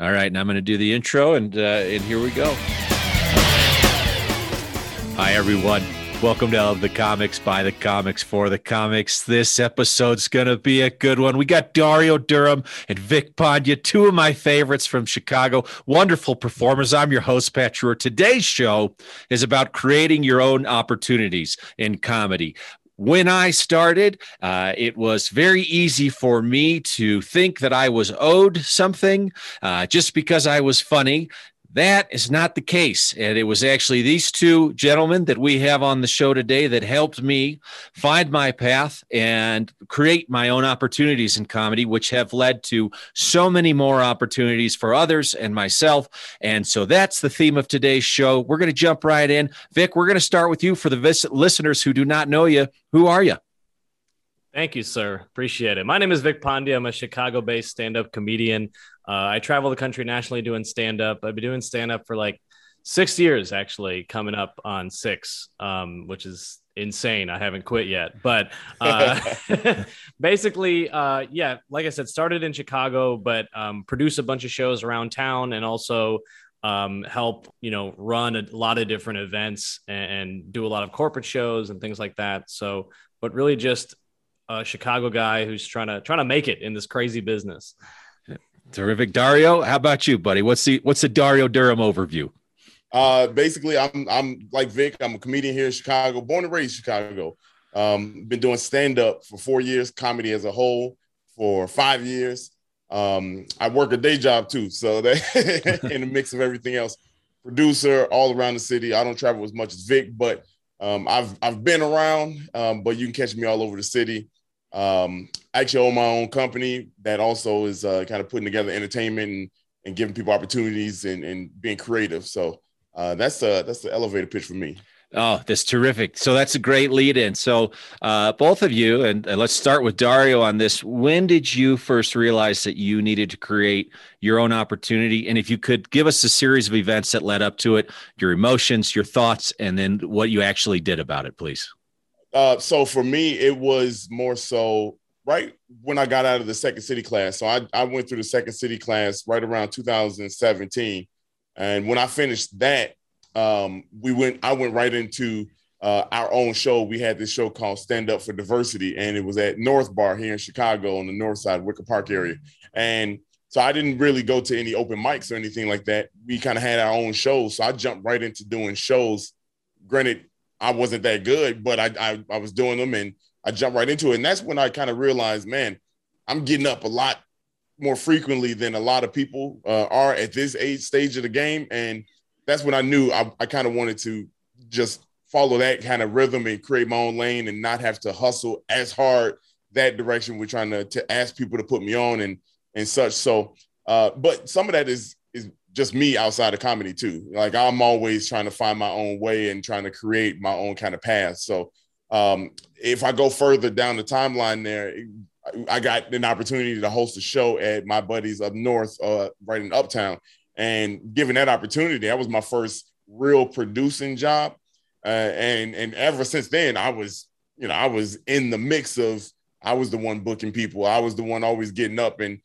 All right, and I'm going to do the intro, and uh, and here we go. Hi, everyone. Welcome to the comics by the comics for the comics. This episode's going to be a good one. We got Dario Durham and Vic Pandya, two of my favorites from Chicago. Wonderful performers. I'm your host, Pat Shore. Today's show is about creating your own opportunities in comedy when I started, uh, it was very easy for me to think that I was owed something uh, just because I was funny. That is not the case. And it was actually these two gentlemen that we have on the show today that helped me find my path and create my own opportunities in comedy, which have led to so many more opportunities for others and myself. And so that's the theme of today's show. We're going to jump right in. Vic, we're going to start with you for the vis- listeners who do not know you. Who are you? Thank you, sir. Appreciate it. My name is Vic Pandya. I'm a Chicago based stand up comedian. Uh, I travel the country nationally doing stand up. I've been doing stand up for like six years, actually, coming up on six, um, which is insane. I haven't quit yet. But uh, basically, uh, yeah, like I said, started in Chicago, but um, produce a bunch of shows around town and also um, help, you know, run a lot of different events and, and do a lot of corporate shows and things like that. So, but really just a Chicago guy who's trying to trying to make it in this crazy business. Terrific, Dario. How about you, buddy? What's the what's the Dario Durham overview? Uh, basically, I'm I'm like Vic. I'm a comedian here in Chicago, born and raised Chicago. Um, been doing stand up for four years, comedy as a whole for five years. Um, I work a day job too, so that in the mix of everything else, producer all around the city. I don't travel as much as Vic, but um, I've I've been around, um, but you can catch me all over the city. Um, I actually own my own company that also is uh, kind of putting together entertainment and, and giving people opportunities and, and being creative. So uh, that's the that's the elevator pitch for me. Oh, that's terrific. So that's a great lead in. So, uh, both of you, and, and, let's start with Dario on this. When did you first realize that you needed to create your own opportunity? And if you could give us a series of events that led up to it, your emotions, your thoughts, and then what you actually did about it, please. Uh, so for me, it was more so right when I got out of the second city class. So I, I went through the second city class right around 2017. And when I finished that, um, we went, I went right into uh, our own show. We had this show called Stand Up for Diversity, and it was at North Bar here in Chicago on the north side, Wicker Park area. And so I didn't really go to any open mics or anything like that. We kind of had our own shows. So I jumped right into doing shows. Granted, I wasn't that good, but I, I, I was doing them and I jumped right into it. And that's when I kind of realized, man, I'm getting up a lot more frequently than a lot of people uh, are at this age stage of the game. And that's when I knew I, I kind of wanted to just follow that kind of rhythm and create my own lane and not have to hustle as hard that direction we're trying to, to ask people to put me on and and such. So uh, but some of that is is just me outside of comedy too. Like I'm always trying to find my own way and trying to create my own kind of path. So um, if I go further down the timeline there, I got an opportunity to host a show at my buddies up north, uh, right in Uptown. And given that opportunity, that was my first real producing job. Uh, and and ever since then, I was, you know, I was in the mix of I was the one booking people. I was the one always getting up and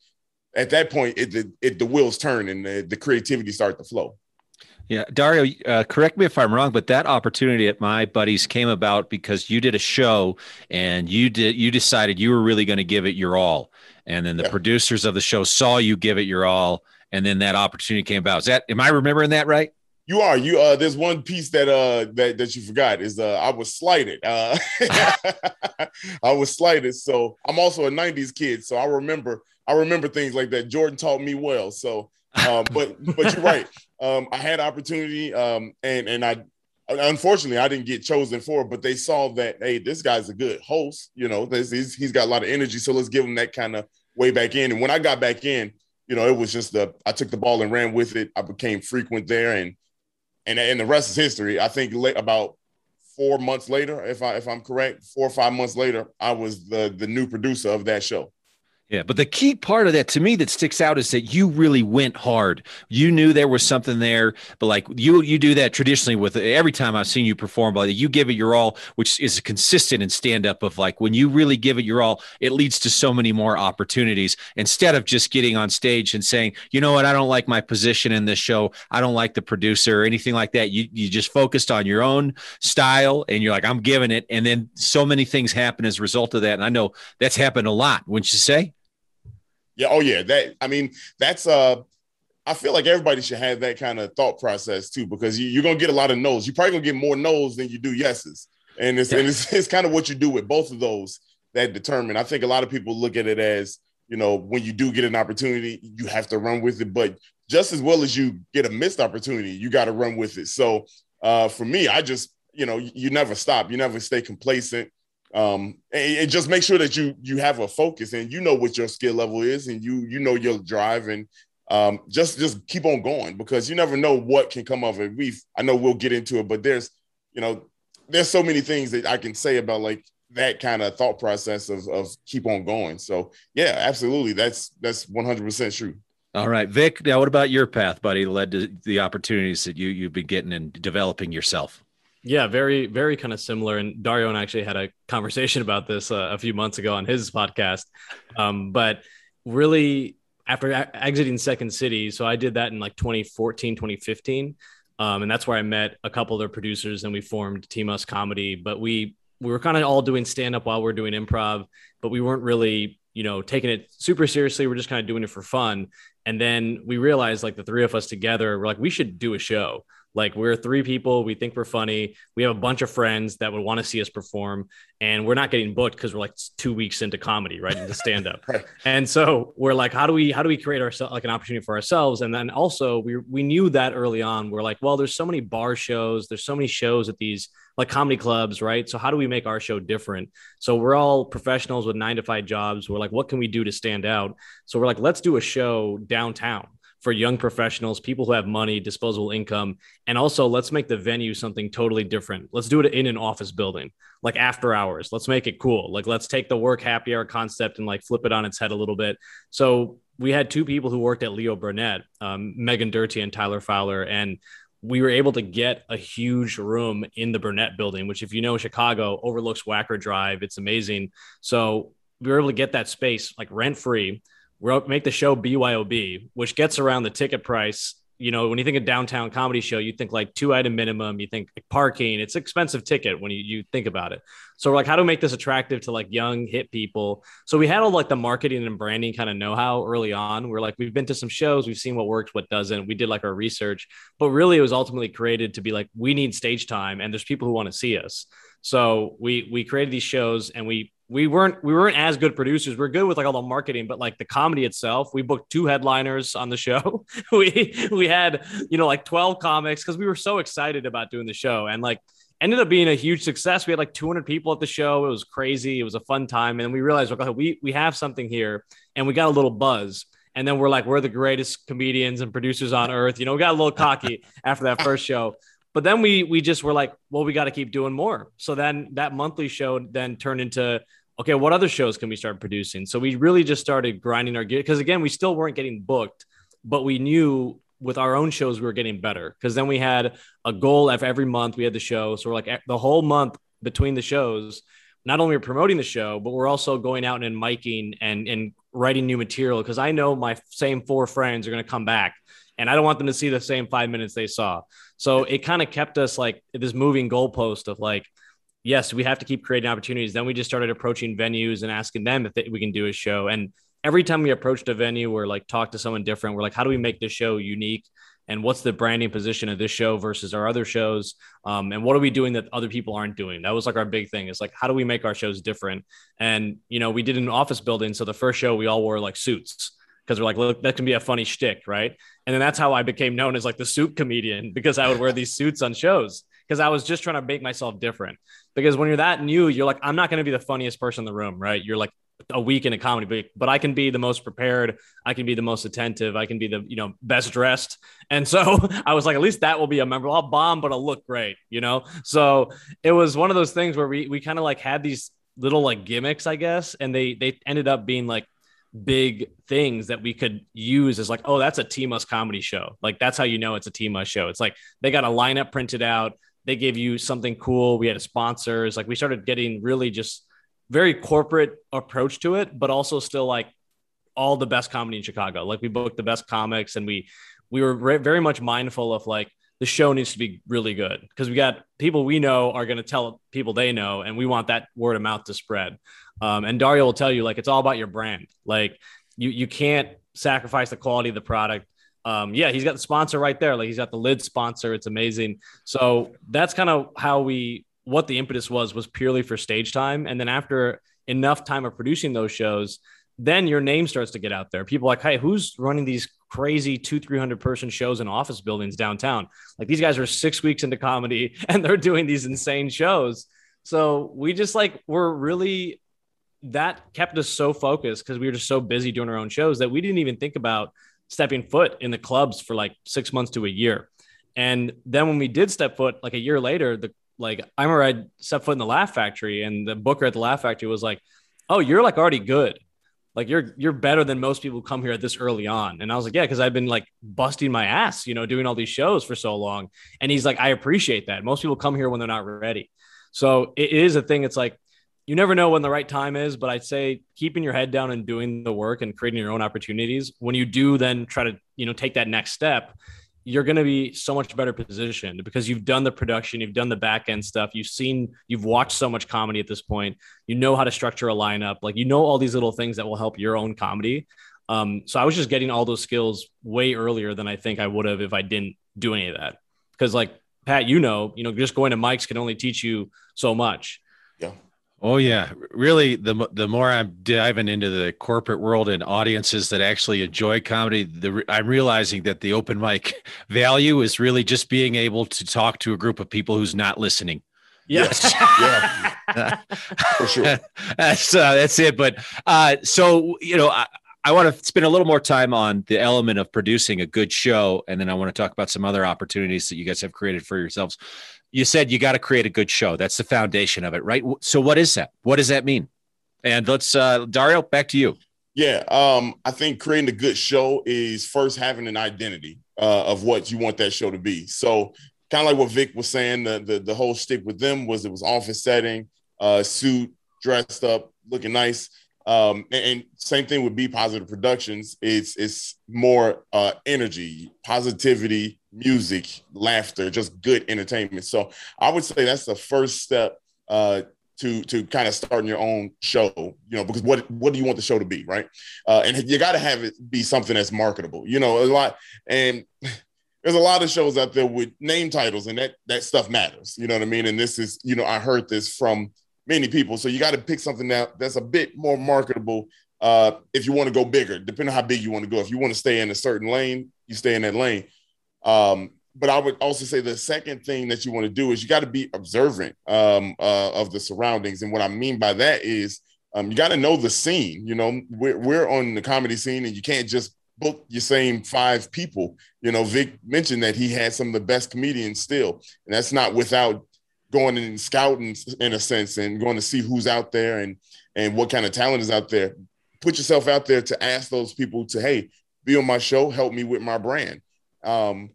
at that point, it the, it, the wheels turn and the, the creativity start to flow. Yeah, Dario, uh, correct me if I'm wrong, but that opportunity at my buddies came about because you did a show and you did you decided you were really going to give it your all, and then the yeah. producers of the show saw you give it your all, and then that opportunity came about. Is that am I remembering that right? You are. You uh there's one piece that uh that, that you forgot is uh I was slighted. Uh I was slighted. So I'm also a 90s kid. So I remember I remember things like that. Jordan taught me well. So, um, but but you're right. Um, I had opportunity, um, and and I unfortunately I didn't get chosen for, it, but they saw that hey, this guy's a good host. You know, he's he's got a lot of energy. So let's give him that kind of way back in. And when I got back in, you know, it was just the I took the ball and ran with it. I became frequent there, and and and the rest is history. I think late about four months later, if I if I'm correct, four or five months later, I was the the new producer of that show. Yeah, but the key part of that to me that sticks out is that you really went hard. You knew there was something there, but like you you do that traditionally with every time I've seen you perform, but you give it your all, which is consistent in stand up of like when you really give it your all, it leads to so many more opportunities instead of just getting on stage and saying, "You know what, I don't like my position in this show. I don't like the producer or anything like that." You you just focused on your own style and you're like, "I'm giving it." And then so many things happen as a result of that. And I know that's happened a lot, wouldn't you say? Yeah. Oh yeah. That I mean, that's uh I feel like everybody should have that kind of thought process too, because you, are gonna get a lot of no's. You're probably gonna get more no's than you do yeses. And it's yeah. and it's, it's kind of what you do with both of those that determine. I think a lot of people look at it as, you know, when you do get an opportunity, you have to run with it. But just as well as you get a missed opportunity, you got to run with it. So uh, for me, I just, you know, you never stop, you never stay complacent um and, and, just make sure that you you have a focus and you know what your skill level is and you you know your drive and um just just keep on going because you never know what can come of it. We've i know we'll get into it but there's you know there's so many things that i can say about like that kind of thought process of of keep on going. So yeah absolutely. That's that's 100% true. All right vic now what about your path buddy led to the opportunities that you you've been getting and developing yourself yeah, very, very kind of similar. And Dario and I actually had a conversation about this uh, a few months ago on his podcast. Um, but really, after a- exiting Second City, so I did that in like 2014, 2015. Um, and that's where I met a couple of their producers and we formed Team Us Comedy. But we we were kind of all doing stand up while we are doing improv, but we weren't really, you know, taking it super seriously. We're just kind of doing it for fun. And then we realized, like the three of us together, we're like, we should do a show. Like we're three people, we think we're funny. We have a bunch of friends that would want to see us perform, and we're not getting booked because we're like two weeks into comedy, right? Into stand up. right. And so we're like, how do we how do we create ourselves like an opportunity for ourselves? And then also we we knew that early on. We're like, well, there's so many bar shows, there's so many shows at these like comedy clubs, right? So how do we make our show different? So we're all professionals with nine to five jobs. We're like, what can we do to stand out? So we're like, let's do a show downtown for young professionals, people who have money, disposable income. And also, let's make the venue something totally different. Let's do it in an office building, like after hours. Let's make it cool. Like, let's take the work happy hour concept and like flip it on its head a little bit. So, we had two people who worked at Leo Burnett, um, Megan Dirty and Tyler Fowler. And we were able to get a huge room in the Burnett building, which, if you know Chicago, overlooks Wacker Drive. It's amazing. So, we were able to get that space like rent free we make the show BYOB, which gets around the ticket price. You know, when you think of downtown comedy show, you think like two item minimum, you think parking, it's expensive ticket when you, you think about it. So we're like, how do we make this attractive to like young hit people? So we had all like the marketing and branding kind of know-how early on. We're like, we've been to some shows, we've seen what works, what doesn't. We did like our research, but really it was ultimately created to be like, we need stage time and there's people who want to see us. So we we created these shows and we we weren't we weren't as good producers. We are good with like all the marketing, but like the comedy itself, we booked two headliners on the show. we we had you know like twelve comics because we were so excited about doing the show and like ended up being a huge success. We had like 200 people at the show. It was crazy. It was a fun time, and we realized okay, we we have something here, and we got a little buzz. And then we're like, we're the greatest comedians and producers on earth. You know, we got a little cocky after that first show. But then we we just were like, well, we got to keep doing more. So then that monthly show then turned into okay, what other shows can we start producing? So we really just started grinding our gear because again, we still weren't getting booked, but we knew with our own shows we were getting better because then we had a goal of every month we had the show. So we're like the whole month between the shows, not only are promoting the show, but we're also going out and miking and and writing new material because I know my same four friends are going to come back and I don't want them to see the same five minutes they saw. So it kind of kept us like this moving goalpost of like, yes, we have to keep creating opportunities. Then we just started approaching venues and asking them if they, we can do a show. And every time we approached a venue or like talk to someone different, we're like, how do we make this show unique? And what's the branding position of this show versus our other shows? Um, and what are we doing that other people aren't doing? That was like our big thing. Is like, how do we make our shows different? And you know, we did an office building, so the first show we all wore like suits because we're like, look, that can be a funny shtick, right? And then that's how I became known as like the suit comedian because I would wear these suits on shows because I was just trying to make myself different. Because when you're that new, you're like, I'm not going to be the funniest person in the room, right? You're like a week in a comedy, but, but I can be the most prepared. I can be the most attentive. I can be the, you know, best dressed. And so I was like, at least that will be a member. I'll bomb, but I'll look great, you know? So it was one of those things where we, we kind of like had these little like gimmicks, I guess. And they, they ended up being like big things that we could use as like, oh, that's a Must comedy show. Like that's how you know it's a Must show. It's like they got a lineup printed out. They gave you something cool. We had sponsors. Like we started getting really just very corporate approach to it, but also still like all the best comedy in Chicago. Like we booked the best comics and we we were re- very much mindful of like the show needs to be really good because we got people we know are going to tell people they know and we want that word of mouth to spread um, and dario will tell you like it's all about your brand like you you can't sacrifice the quality of the product um, yeah he's got the sponsor right there. Like he's got the lid sponsor. It's amazing. So that's kind of how we what the impetus was was purely for stage time. And then after enough time of producing those shows then your name starts to get out there. People like hey who's running these crazy two, 300 person shows in office buildings downtown. Like these guys are six weeks into comedy and they're doing these insane shows. So we just like, we're really, that kept us so focused because we were just so busy doing our own shows that we didn't even think about stepping foot in the clubs for like six months to a year. And then when we did step foot, like a year later, the like I remember I stepped foot in the Laugh Factory, and the booker at the Laugh Factory was like, "Oh, you're like already good." like you're you're better than most people come here at this early on. And i was like yeah because i've been like busting my ass you know doing all these shows for so long. And he's like i appreciate that. Most people come here when they're not ready. So it is a thing. It's like you never know when the right time is but i'd say keeping your head down and doing the work and creating your own opportunities when you do then try to you know take that next step you're going to be so much better positioned because you've done the production, you've done the back end stuff, you've seen, you've watched so much comedy at this point. You know how to structure a lineup, like you know all these little things that will help your own comedy. Um, so I was just getting all those skills way earlier than I think I would have if I didn't do any of that. Because like Pat, you know, you know, just going to mics can only teach you so much. Yeah. Oh yeah, really. The the more I'm diving into the corporate world and audiences that actually enjoy comedy, the I'm realizing that the open mic value is really just being able to talk to a group of people who's not listening. Yes. yeah. For sure. that's uh, that's it. But uh, so you know, I, I want to spend a little more time on the element of producing a good show, and then I want to talk about some other opportunities that you guys have created for yourselves you said you got to create a good show. That's the foundation of it, right? So what is that? What does that mean? And let's uh Dario, back to you. Yeah, um, I think creating a good show is first having an identity uh, of what you want that show to be. So kind of like what Vic was saying, the, the the whole stick with them was it was office setting, uh, suit, dressed up, looking nice. Um, and, and, same thing with Be Positive Productions. It's it's more uh, energy, positivity, music, laughter, just good entertainment. So I would say that's the first step uh, to to kind of starting your own show. You know, because what what do you want the show to be, right? Uh, and you got to have it be something that's marketable. You know, a lot and. There's a lot of shows out there with name titles, and that that stuff matters. You know what I mean? And this is, you know, I heard this from many people. So you got to pick something that that's a bit more marketable uh, if you want to go bigger, depending on how big you want to go. If you want to stay in a certain lane, you stay in that lane. Um, but I would also say the second thing that you want to do is you got to be observant um, uh, of the surroundings. And what I mean by that is um, you got to know the scene. You know, we're, we're on the comedy scene and you can't just book your same five people. You know, Vic mentioned that he had some of the best comedians still, and that's not without going and scouting in a sense and going to see who's out there and and what kind of talent is out there. Put yourself out there to ask those people to hey, be on my show, help me with my brand. Um,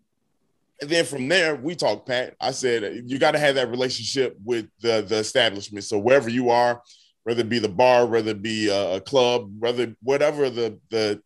and then from there, we talk, Pat. I said you got to have that relationship with the the establishment. So wherever you are, whether it be the bar, whether it be a, a club, whether whatever the the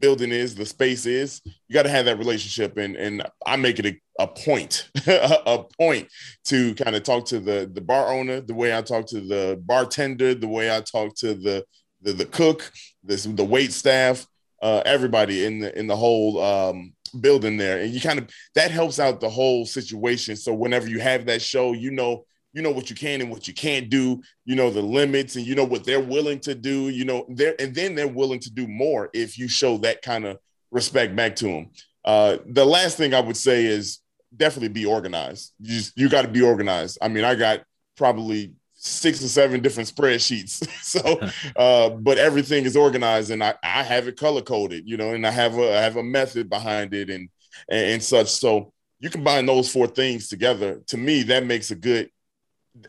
building is, the space is, you got to have that relationship. And and I make it a, a point, a point to kind of talk to the the bar owner, the way I talk to the bartender, the way I talk to the the, the cook, this the wait staff, uh, everybody in the in the whole um, building there, and you kind of that helps out the whole situation. So whenever you have that show, you know you know what you can and what you can't do you know the limits and you know what they're willing to do you know they're and then they're willing to do more if you show that kind of respect back to them uh, the last thing i would say is definitely be organized. You just, you got to be organized. I mean i got probably six or seven different spreadsheets so uh, but everything is organized and I, I have it color coded you know and i have a I have a method behind it and, and and such so you combine those four things together to me that makes a good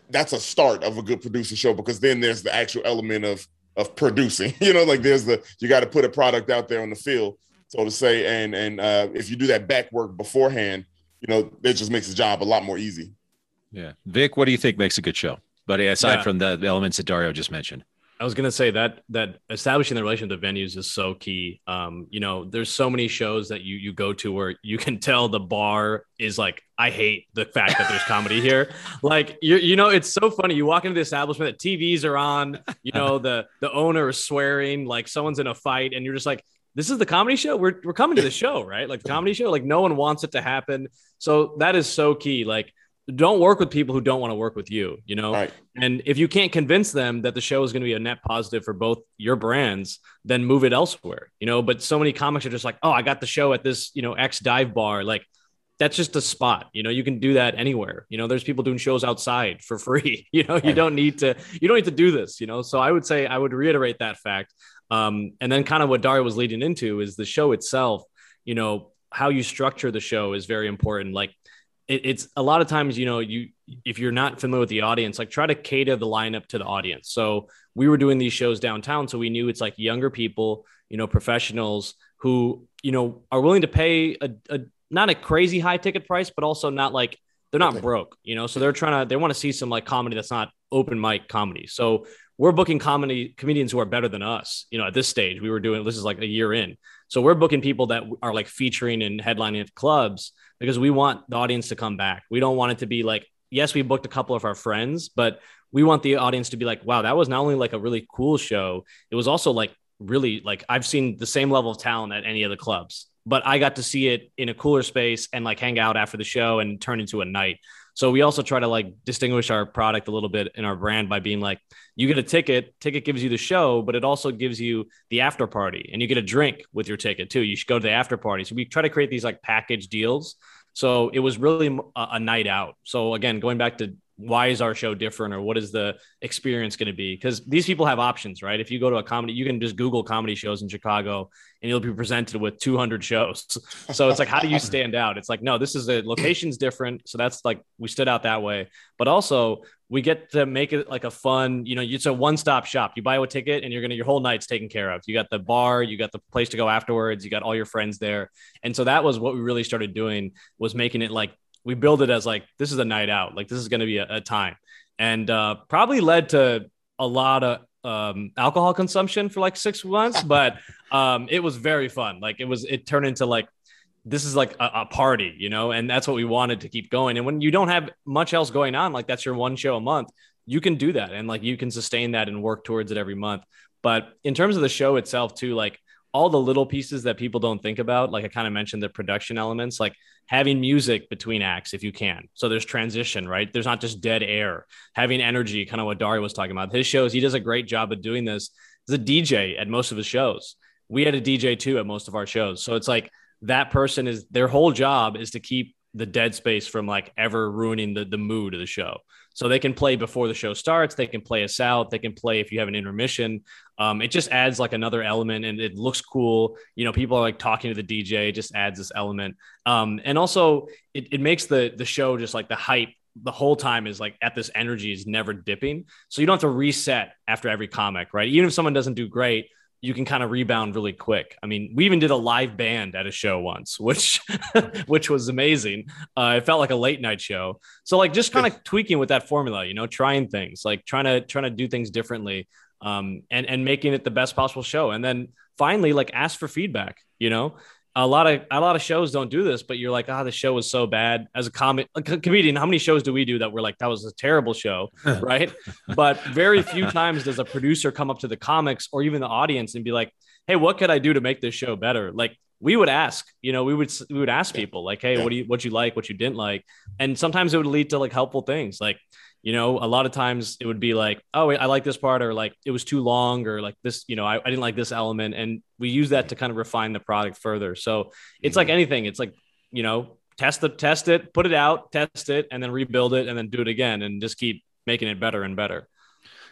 that's a start of a good producer show because then there's the actual element of of producing. you know, like there's the you got to put a product out there on the field, so to say, and and uh, if you do that back work beforehand, you know, it just makes the job a lot more easy. Yeah, Vic, what do you think makes a good show? But aside yeah. from the elements that Dario just mentioned. I was gonna say that that establishing the relation the venues is so key. Um, you know, there's so many shows that you you go to where you can tell the bar is like, I hate the fact that there's comedy here. Like you you know, it's so funny. You walk into the establishment, the TVs are on, you know, the the owner is swearing, like someone's in a fight, and you're just like, this is the comedy show. We're we're coming to the show, right? Like the comedy show. Like no one wants it to happen. So that is so key. Like don't work with people who don't want to work with you, you know? Right. And if you can't convince them that the show is going to be a net positive for both your brands, then move it elsewhere, you know? But so many comics are just like, oh, I got the show at this, you know, X dive bar. Like, that's just a spot, you know, you can do that anywhere. You know, there's people doing shows outside for free. You know, you don't need to, you don't need to do this, you know? So I would say, I would reiterate that fact. Um, and then kind of what Dario was leading into is the show itself, you know, how you structure the show is very important. Like, it, it's a lot of times, you know, you if you're not familiar with the audience, like try to cater the lineup to the audience. So we were doing these shows downtown, so we knew it's like younger people, you know, professionals who you know are willing to pay a, a not a crazy high ticket price, but also not like they're not broke, you know. So they're trying to they want to see some like comedy that's not open mic comedy. So we're booking comedy comedians who are better than us. You know, at this stage, we were doing this is like a year in. So we're booking people that are like featuring and headlining at clubs because we want the audience to come back. We don't want it to be like, yes, we booked a couple of our friends, but we want the audience to be like, wow, that was not only like a really cool show, it was also like really like I've seen the same level of talent at any of the clubs, but I got to see it in a cooler space and like hang out after the show and turn into a night. So we also try to like distinguish our product a little bit in our brand by being like, you get a ticket, ticket gives you the show, but it also gives you the after party and you get a drink with your ticket too. You should go to the after party. So we try to create these like package deals. So it was really a, a night out. So again, going back to why is our show different or what is the experience going to be? Because these people have options right? If you go to a comedy you can just google comedy shows in chicago and you'll be presented with 200 shows. So it's like how do you stand out? It's like no this is a location's different. So that's like we stood out that way. But also we get to make it like a fun you know it's a one-stop shop. You buy a ticket and you're gonna your whole night's taken care of. You got the bar you got the place to go afterwards you got all your friends there. And so that was what we really started doing was making it like we build it as like this is a night out, like this is going to be a, a, time, and uh, probably led to a lot of um, alcohol consumption for like six months, but um, it was very fun. Like it was, it turned into like this is like a, a, party, you know, and that's what we wanted to keep going. And when you don't have much else going on, like that's your one show a month, you can do that and like you can sustain that and work towards it every month. But in terms of the show itself, too, like all the little pieces that people don't think about, like I kind of mentioned the production elements, like having music between acts if you can. So there's transition, right? There's not just dead air, having energy, kind of what Dario was talking about. His shows, he does a great job of doing this. He's a DJ at most of his shows. We had a DJ too at most of our shows. So it's like that person is their whole job is to keep the dead space from like ever ruining the, the mood of the show. So they can play before the show starts. They can play us out. They can play if you have an intermission. Um, it just adds like another element and it looks cool. You know, people are like talking to the DJ. It just adds this element. Um, and also it, it makes the the show just like the hype the whole time is like at this energy is never dipping. So you don't have to reset after every comic, right? Even if someone doesn't do great, you can kind of rebound really quick. I mean, we even did a live band at a show once, which which was amazing. Uh, it felt like a late night show. So like just kind of tweaking with that formula, you know, trying things, like trying to trying to do things differently, um, and and making it the best possible show. And then finally, like ask for feedback. You know, a lot of a lot of shows don't do this, but you're like, ah, oh, the show was so bad. As a comic a comedian, how many shows do we do that we're like, that was a terrible show, right? but very few times does a producer come up to the comics or even the audience and be like, hey, what could I do to make this show better? Like we would ask, you know, we would we would ask people like, hey, what do you what you like, what you didn't like, and sometimes it would lead to like helpful things, like you know a lot of times it would be like oh i like this part or like it was too long or like this you know I, I didn't like this element and we use that to kind of refine the product further so it's like mm-hmm. anything it's like you know test the test it put it out test it and then rebuild it and then do it again and just keep making it better and better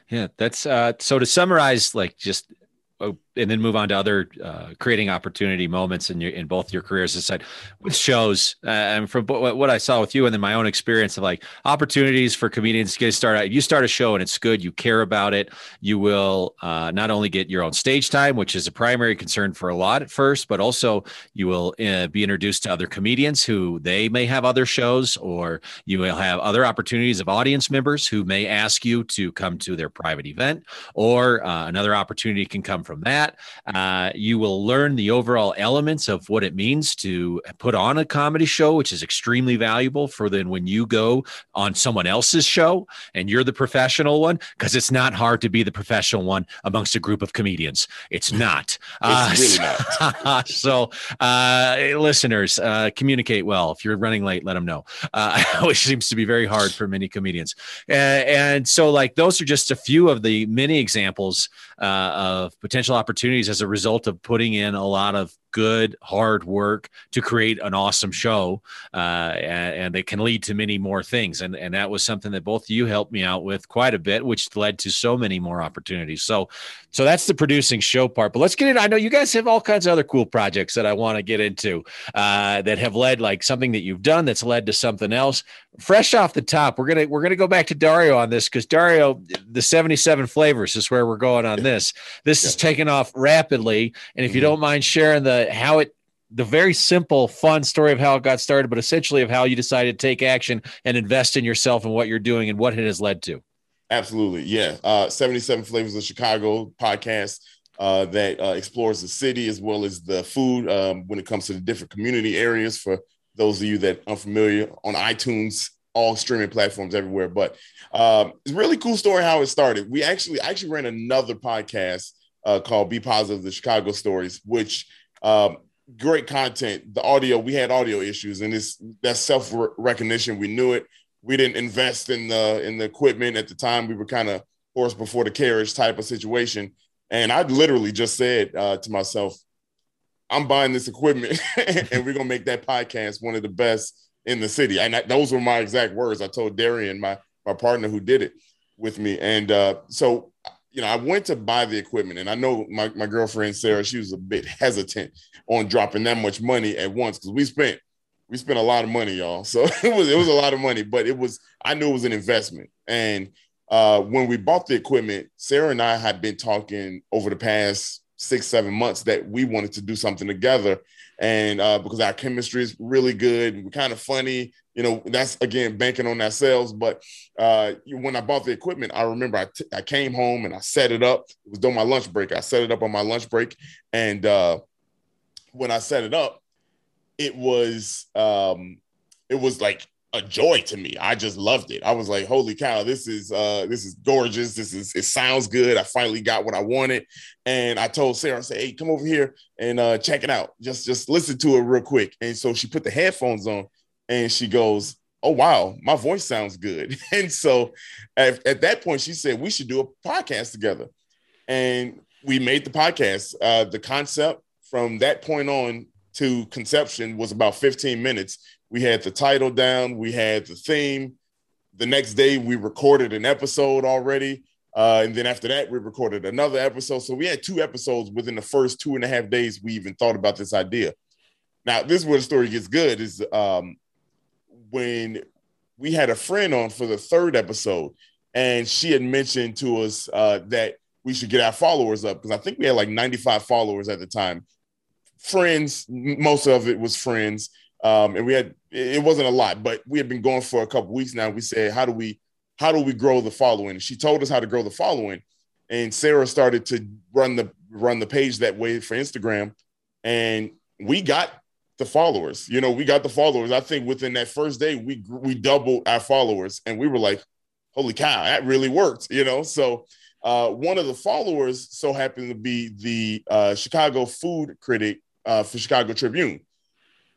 yeah that's uh so to summarize like just uh, and then move on to other uh, creating opportunity moments in your in both your careers aside with shows uh, and from what I saw with you and then my own experience of like opportunities for comedians to get started. You start a show and it's good, you care about it, you will uh, not only get your own stage time, which is a primary concern for a lot at first, but also you will uh, be introduced to other comedians who they may have other shows, or you will have other opportunities of audience members who may ask you to come to their private event, or uh, another opportunity can come from that. Uh, you will learn the overall elements of what it means to put on a comedy show, which is extremely valuable for then when you go on someone else's show and you're the professional one, because it's not hard to be the professional one amongst a group of comedians. It's not. it's uh, really not. so, uh, listeners, uh, communicate well. If you're running late, let them know, uh, which seems to be very hard for many comedians. and so, like, those are just a few of the many examples uh, of potential opportunities as a result of putting in a lot of good hard work to create an awesome show uh, and, and it can lead to many more things. And, and that was something that both you helped me out with quite a bit which led to so many more opportunities. So so that's the producing show part but let's get in i know you guys have all kinds of other cool projects that i want to get into uh, that have led like something that you've done that's led to something else fresh off the top we're gonna we're gonna go back to dario on this because dario the 77 flavors is where we're going on this this yeah. is taking off rapidly and if mm-hmm. you don't mind sharing the how it the very simple, fun story of how it got started, but essentially of how you decided to take action and invest in yourself and what you're doing and what it has led to. Absolutely. Yeah. Uh, 77 Flavors of Chicago podcast uh, that uh, explores the city as well as the food um, when it comes to the different community areas for those of you that unfamiliar on iTunes, all streaming platforms everywhere. But um, it's really cool story how it started. We actually actually ran another podcast uh, called Be Positive, the Chicago Stories, which um, great content. The audio, we had audio issues, and it's that self recognition. We knew it. We didn't invest in the in the equipment at the time. We were kind of horse before the carriage type of situation. And I literally just said uh, to myself, "I'm buying this equipment, and we're gonna make that podcast one of the best in the city." And those were my exact words. I told Darian, my my partner who did it with me, and uh, so you know, I went to buy the equipment, and I know my, my girlfriend Sarah, she was a bit hesitant on dropping that much money at once because we spent we spent a lot of money, y'all. So it was it was a lot of money, but it was I knew it was an investment. And uh, when we bought the equipment, Sarah and I had been talking over the past six seven months that we wanted to do something together, and uh, because our chemistry is really good, we're kind of funny, you know, that's again banking on ourselves. But uh, when I bought the equipment, I remember I, t- I came home and I set it up. It was during my lunch break. I set it up on my lunch break, and uh, when I set it up, it was um, it was like a joy to me. I just loved it. I was like, "Holy cow! This is uh, this is gorgeous. This is it sounds good. I finally got what I wanted." And I told Sarah, I said, "Hey, come over here and uh, check it out. Just just listen to it real quick." And so she put the headphones on and she goes, Oh, wow, my voice sounds good. and so at, at, that point, she said, We should do a podcast together. And we made the podcast. Uh, the concept from that point on to conception was about 15 minutes. We had the title down, we had the theme. The next day, we recorded an episode already. Uh, and then after that, we recorded another episode. So we had two episodes within the first two and a half days we even thought about this idea. Now, this is where the story gets good. Is um, when we had a friend on for the third episode, and she had mentioned to us uh, that we should get our followers up because I think we had like 95 followers at the time. Friends, most of it was friends, um, and we had it wasn't a lot, but we had been going for a couple weeks now. We said, how do we how do we grow the following? She told us how to grow the following, and Sarah started to run the run the page that way for Instagram, and we got the followers. You know, we got the followers. I think within that first day, we we doubled our followers, and we were like, "Holy cow, that really worked!" You know. So uh, one of the followers so happened to be the uh, Chicago food critic uh, for Chicago Tribune.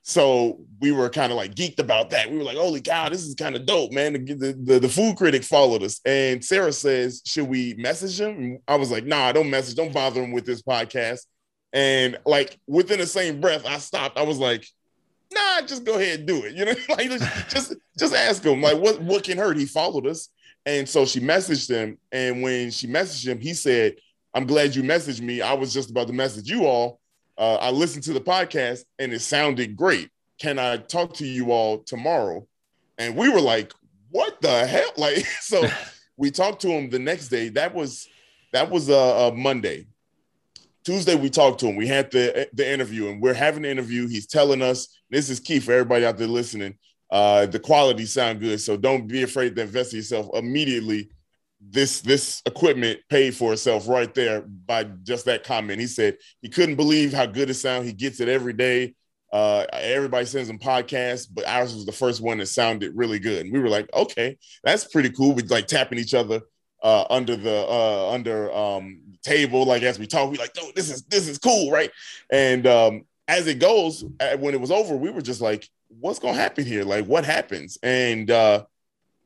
So we were kind of like geeked about that. We were like, "Holy cow, this is kind of dope, man!" The, the, the food critic followed us, and Sarah says, "Should we message him?" And I was like, "Nah, don't message. Don't bother him with this podcast." And like within the same breath, I stopped. I was like, nah, just go ahead and do it. You know, like just just ask him, like, what what can hurt? He followed us. And so she messaged him. And when she messaged him, he said, I'm glad you messaged me. I was just about to message you all. Uh, I listened to the podcast and it sounded great. Can I talk to you all tomorrow? And we were like, what the hell? Like, so we talked to him the next day. That was that was a, a Monday. Tuesday we talked to him. We had the the interview, and we're having the interview. He's telling us this is key for everybody out there listening. Uh, the quality sound good, so don't be afraid to invest in yourself immediately. This this equipment paid for itself right there by just that comment. He said he couldn't believe how good it sound. He gets it every day. Uh, everybody sends him podcasts, but ours was the first one that sounded really good. And we were like, okay, that's pretty cool. We like tapping each other uh, under the uh, under um, table, like as we talk, we like, oh, this is this is cool, right? And um, as it goes, when it was over, we were just like, what's gonna happen here? Like, what happens? And uh,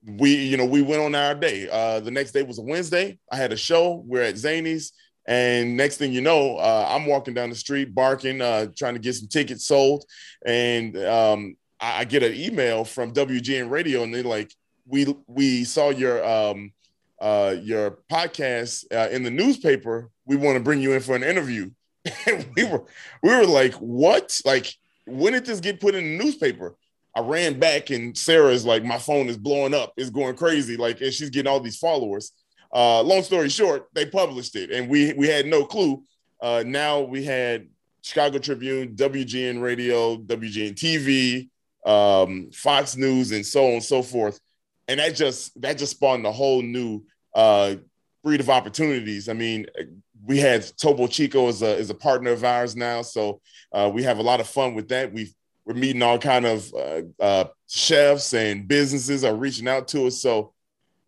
we, you know, we went on our day. Uh, the next day was a Wednesday. I had a show. We're at Zanies. And next thing you know, uh, I'm walking down the street barking, uh, trying to get some tickets sold. And um, I, I, get an email from WGN Radio, and they're like, "We we saw your um, uh, your podcast uh, in the newspaper. We want to bring you in for an interview." and we were we were like, "What? Like, when did this get put in the newspaper?" I ran back, and Sarah's like, "My phone is blowing up. It's going crazy. Like, and she's getting all these followers." Uh, long story short, they published it, and we we had no clue. Uh, now we had Chicago Tribune, WGN Radio, WGN TV, um, Fox News, and so on and so forth. And that just that just spawned a whole new uh, breed of opportunities. I mean, we had Topo Chico as a is a partner of ours now, so uh, we have a lot of fun with that. we we're meeting all kind of uh, uh, chefs and businesses are reaching out to us. So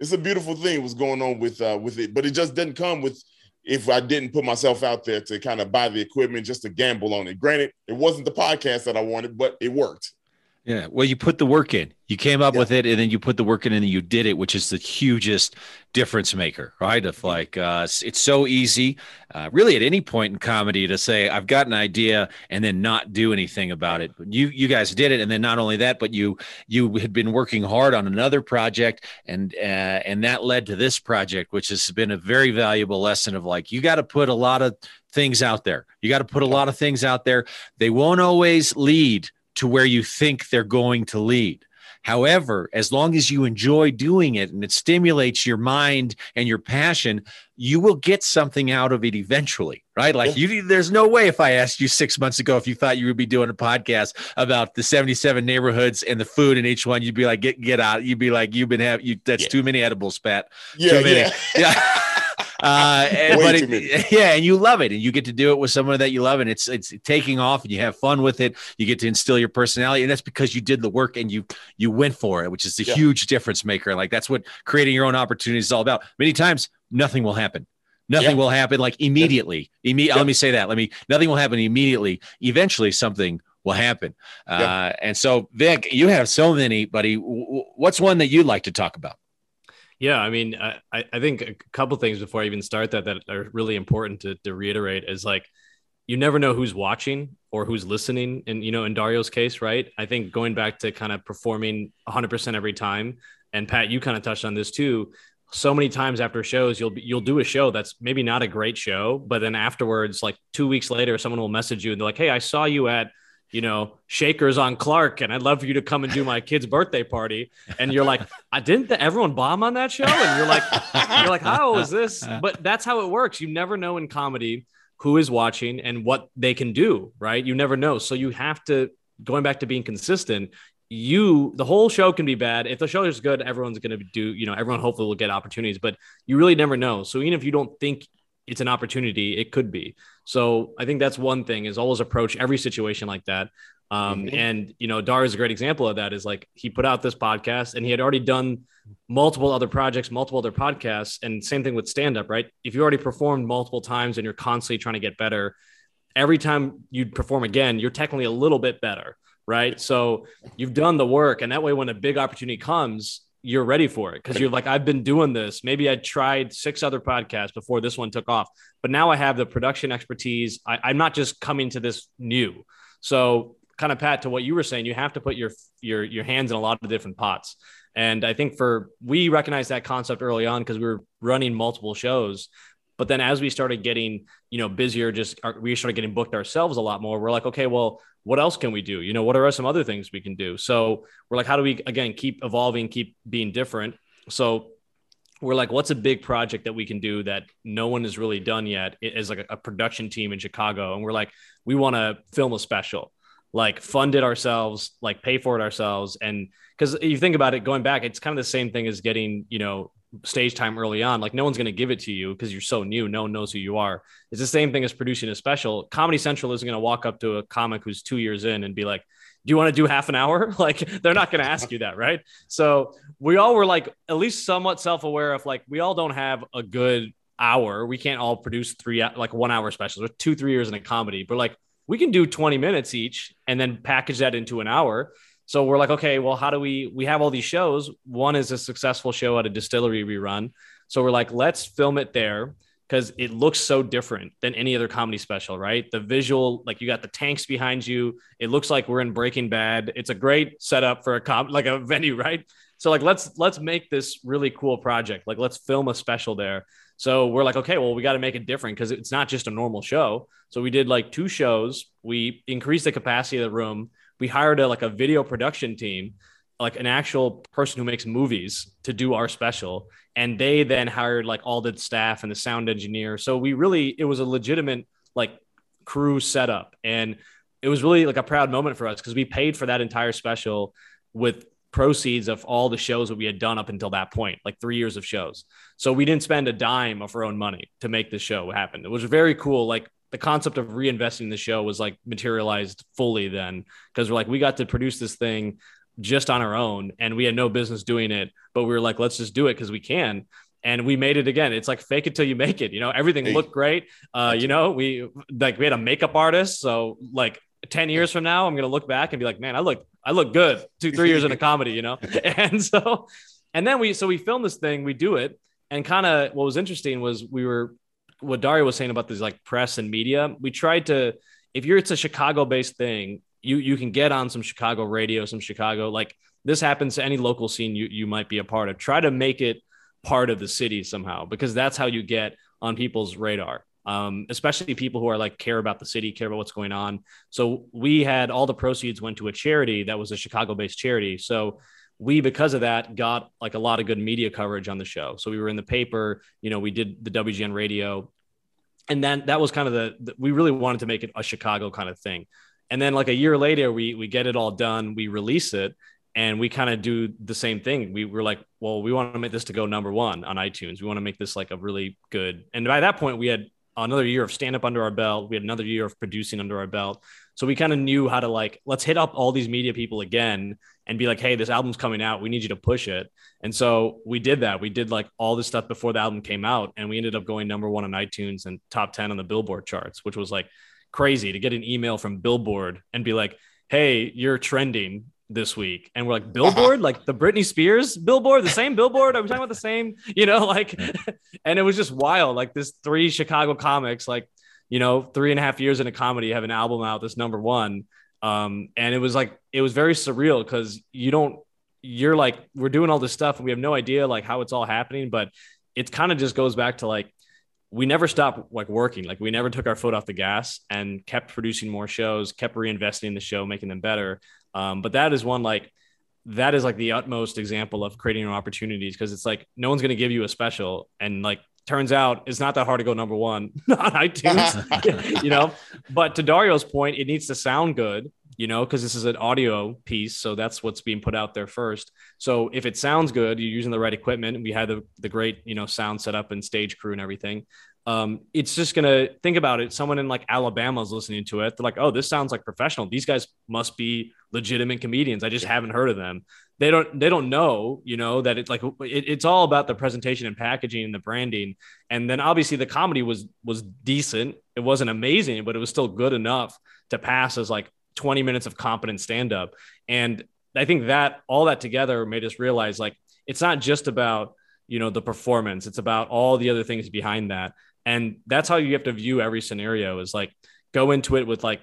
it's a beautiful thing what's going on with uh, with it, but it just didn't come with if I didn't put myself out there to kind of buy the equipment just to gamble on it. Granted, it wasn't the podcast that I wanted, but it worked. Yeah. Well, you put the work in. You came up yeah. with it, and then you put the work in, and you did it, which is the hugest difference maker, right? Of like, uh, it's so easy, uh, really, at any point in comedy, to say I've got an idea and then not do anything about it. But you, you guys did it, and then not only that, but you, you had been working hard on another project, and uh, and that led to this project, which has been a very valuable lesson of like, you got to put a lot of things out there. You got to put a lot of things out there. They won't always lead to where you think they're going to lead. However, as long as you enjoy doing it and it stimulates your mind and your passion, you will get something out of it eventually, right? Like you, there's no way if I asked you six months ago if you thought you would be doing a podcast about the 77 neighborhoods and the food in each one, you'd be like, get get out. You'd be like, you've been having you. That's yeah. too many edibles, Pat. Yeah, yeah. yeah. Uh, and, but it, yeah, and you love it, and you get to do it with someone that you love, and it's it's taking off, and you have fun with it. You get to instill your personality, and that's because you did the work and you you went for it, which is a yeah. huge difference maker. Like that's what creating your own opportunities is all about. Many times, nothing will happen. Nothing yeah. will happen like immediately. Yeah. Imme- Let me say that. Let me. Nothing will happen immediately. Eventually, something will happen. Uh, and so, Vic, you have so many, buddy. What's one that you'd like to talk about? Yeah, I mean, I, I think a couple things before I even start that that are really important to, to reiterate is like you never know who's watching or who's listening. And you know, in Dario's case, right? I think going back to kind of performing 100% every time, and Pat, you kind of touched on this too. So many times after shows, you'll you'll do a show that's maybe not a great show, but then afterwards, like two weeks later, someone will message you and they're like, "Hey, I saw you at." You know, Shakers on Clark, and I'd love for you to come and do my kid's birthday party. And you're like, I didn't the, everyone bomb on that show? And you're like, you're like, how is this? But that's how it works. You never know in comedy who is watching and what they can do, right? You never know. So you have to going back to being consistent. You the whole show can be bad. If the show is good, everyone's going to do. You know, everyone hopefully will get opportunities, but you really never know. So even if you don't think it's an opportunity, it could be. So I think that's one thing is always approach every situation like that. Um, mm-hmm. And you know, Dar is a great example of that. Is like he put out this podcast, and he had already done multiple other projects, multiple other podcasts, and same thing with stand up. Right? If you already performed multiple times and you're constantly trying to get better, every time you perform again, you're technically a little bit better. Right? So you've done the work, and that way, when a big opportunity comes, you're ready for it because you're like, I've been doing this. Maybe I tried six other podcasts before this one took off, but now I have the production expertise. I, I'm not just coming to this new. So, kind of Pat, to what you were saying, you have to put your your your hands in a lot of different pots. And I think for we recognized that concept early on because we were running multiple shows. But then as we started getting, you know, busier, just uh, we started getting booked ourselves a lot more. We're like, okay, well, what else can we do? You know, what are some other things we can do? So we're like, how do we again keep evolving, keep being different? So we're like, what's a big project that we can do that no one has really done yet as like a, a production team in Chicago? And we're like, we want to film a special, like fund it ourselves, like pay for it ourselves. And because you think about it, going back, it's kind of the same thing as getting, you know, stage time early on. Like no one's going to give it to you because you're so new. No one knows who you are. It's the same thing as producing a special. Comedy Central isn't going to walk up to a comic who's two years in and be like, do you want to do half an hour? Like they're not going to ask you that. Right. So we all were like, at least somewhat self-aware of like, we all don't have a good hour. We can't all produce three, like one hour specials or two, three years in a comedy, but like we can do 20 minutes each and then package that into an hour so we're like, okay, well, how do we? We have all these shows. One is a successful show at a distillery we run. So we're like, let's film it there because it looks so different than any other comedy special, right? The visual, like you got the tanks behind you. It looks like we're in Breaking Bad. It's a great setup for a com, like a venue, right? So like, let's let's make this really cool project. Like, let's film a special there. So we're like, okay, well, we got to make it different because it's not just a normal show. So we did like two shows. We increased the capacity of the room we hired a like a video production team like an actual person who makes movies to do our special. And they then hired like all the staff and the sound engineer. So we really it was a legitimate like crew setup. And it was really like a proud moment for us because we paid for that entire special with proceeds of all the shows that we had done up until that point like three years of shows. So we didn't spend a dime of our own money to make this show happen. It was very cool like the concept of reinvesting the show was like materialized fully then because we're like we got to produce this thing just on our own and we had no business doing it but we were like let's just do it because we can. And we made it again. It's like fake it till you make it you know? Everything looked great. Uh you know we like we had a makeup artist so like 10 years from now i'm gonna look back and be like man i look i look good two three years in a comedy you know? And so and then we so we filmed this thing we do it and kind of what was interesting was we were what Dario was saying about these like press and media, we tried to, if you're it's a Chicago based thing, you you can get on some Chicago radio, some Chicago like this happens to any local scene you you might be a part of. Try to make it part of the city somehow because that's how you get on people's radar. Um, especially people who are like care about the city, care about what's going on. So we had all the proceeds went to a charity that was a Chicago based charity. So we because of that got like a lot of good media coverage on the show. So we were in the paper you know we did the wgn radio. And then that was kind of the, the, we really wanted to make it a chicago kind of thing. And then like a year later we we get it all done we release it and we kind of do the same thing. We were like well we want to make this to go number one on itunes. We want to make this like a really good and by that point we had another year of stand up under our belt. We had another year of producing under our belt. So we kind of knew how to like let's hit up all these media people again and be like, hey, this album's coming out. We need you to push it. And so we did that. We did like all this stuff before the album came out, and we ended up going number one on iTunes and top 10 on the Billboard charts, which was like crazy to get an email from Billboard and be like, hey, you're trending this week. And we're like, Billboard, like the Britney Spears Billboard, the same Billboard. Are we talking about the same, you know, like, and it was just wild. Like this three Chicago comics, like, you know, three and a half years in a comedy have an album out that's number one um, and it was like it was very surreal because you don't you're like we're doing all this stuff. And we have no idea like how it's all happening, but it kind of just goes back to like we never stopped like working. Like we never took our foot off the gas and kept producing more shows kept reinvesting in the show making them better. Um, but that is one like that is like the utmost example of creating opportunities because it's like no one's going to give you a special. And like turns out it's not that hard to go number one on iTunes, you know. But to Dario's point, it needs to sound good, you know, because this is an audio piece. So that's what's being put out there first. So if it sounds good, you're using the right equipment. We had the, the great, you know, sound setup and stage crew and everything. Um, it's just gonna think about it. Someone in like Alabama is listening to it. They're like, "Oh, this sounds like professional. These guys must be legitimate comedians. I just haven't heard of them." They don't they don't know you know that it's like it, it's all about the presentation and packaging and the branding. And then obviously the comedy was was decent. It wasn't amazing but it was still good enough to pass as like 20 minutes of competent stand up and i think that all that together made us realize like it's not just about you know the performance. It's about all the other things behind that. And that's how you have to view every scenario is like go into it with like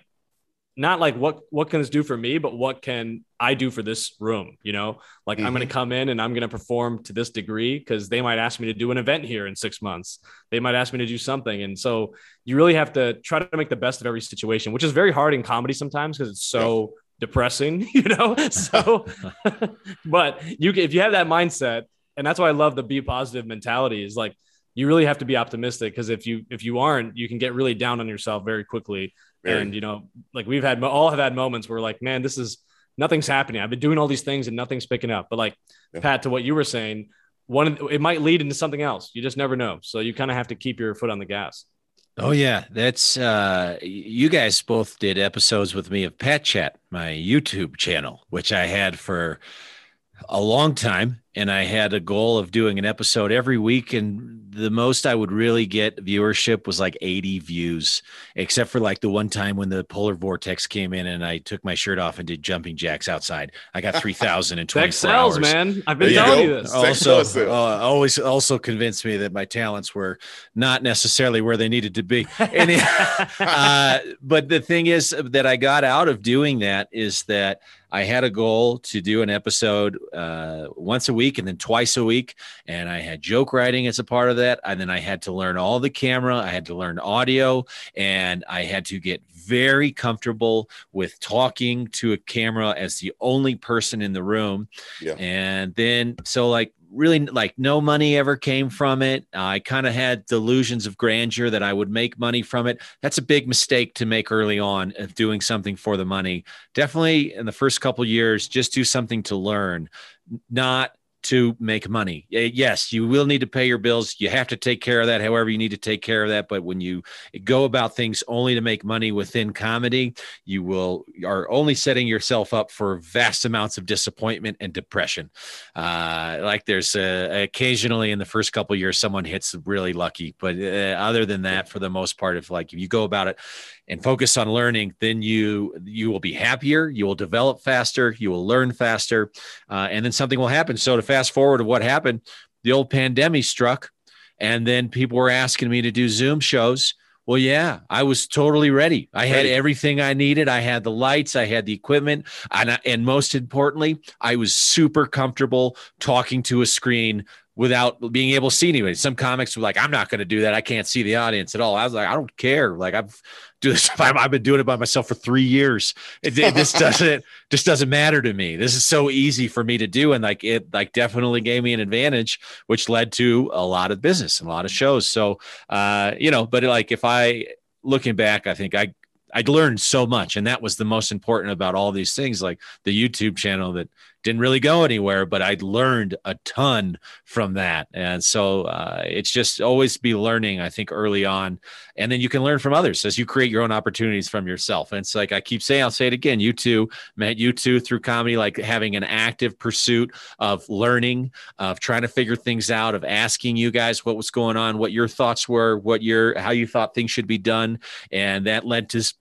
not like what what can this do for me, but what can I do for this room? You know, like mm-hmm. I'm going to come in and I'm going to perform to this degree because they might ask me to do an event here in six months. They might ask me to do something, and so you really have to try to make the best of every situation, which is very hard in comedy sometimes because it's so depressing, you know. So, but you if you have that mindset, and that's why I love the be positive mentality is like you really have to be optimistic because if you if you aren't, you can get really down on yourself very quickly. Very. And you know, like we've had all have had moments where like, man, this is nothing's happening. I've been doing all these things and nothing's picking up. But like yeah. Pat, to what you were saying, one it might lead into something else. You just never know. So you kind of have to keep your foot on the gas. Oh yeah, that's uh you guys both did episodes with me of Pat Chat, my YouTube channel, which I had for a long time and I had a goal of doing an episode every week. And the most I would really get viewership was like 80 views, except for like the one time when the polar vortex came in and I took my shirt off and did jumping jacks outside. I got 3,000 in 24 sells, hours. man. I've been telling you, you this. Also, uh, always also convinced me that my talents were not necessarily where they needed to be. And, uh, but the thing is that I got out of doing that is that I had a goal to do an episode uh, once a week and then twice a week. And I had joke writing as a part of that. And then I had to learn all the camera, I had to learn audio, and I had to get very comfortable with talking to a camera as the only person in the room. Yeah. And then, so like really like no money ever came from it. Uh, I kind of had delusions of grandeur that I would make money from it. That's a big mistake to make early on of doing something for the money. Definitely in the first couple years, just do something to learn, not to make money. Yes, you will need to pay your bills. You have to take care of that however you need to take care of that. But when you go about things only to make money within comedy, you will are only setting yourself up for vast amounts of disappointment and depression. Uh, like there's uh, occasionally in the first couple years, someone hits really lucky. But uh, other than that, for the most part, if like if you go about it and focus on learning, then you you will be happier, you will develop faster, you will learn faster, uh, and then something will happen. So to fast forward to what happened, the old pandemic struck, and then people were asking me to do Zoom shows. Well, yeah, I was totally ready. I had everything I needed. I had the lights, I had the equipment, and, and most importantly, I was super comfortable talking to a screen without being able to see anybody. Some comics were like, I'm not going to do that. I can't see the audience at all. I was like, I don't care. Like I've do this. I've been doing it by myself for three years. It, it, this doesn't just doesn't matter to me. This is so easy for me to do, and like it like definitely gave me an advantage, which led to a lot of business and a lot of shows. So, uh, you know, but like if I looking back, I think I I'd learned so much, and that was the most important about all these things, like the YouTube channel that didn't really go anywhere, but I'd learned a ton from that. And so uh, it's just always be learning, I think, early on. And then you can learn from others as you create your own opportunities from yourself. And it's like I keep saying, I'll say it again. You two met you two through comedy, like having an active pursuit of learning, of trying to figure things out, of asking you guys what was going on, what your thoughts were, what your how you thought things should be done. And that led to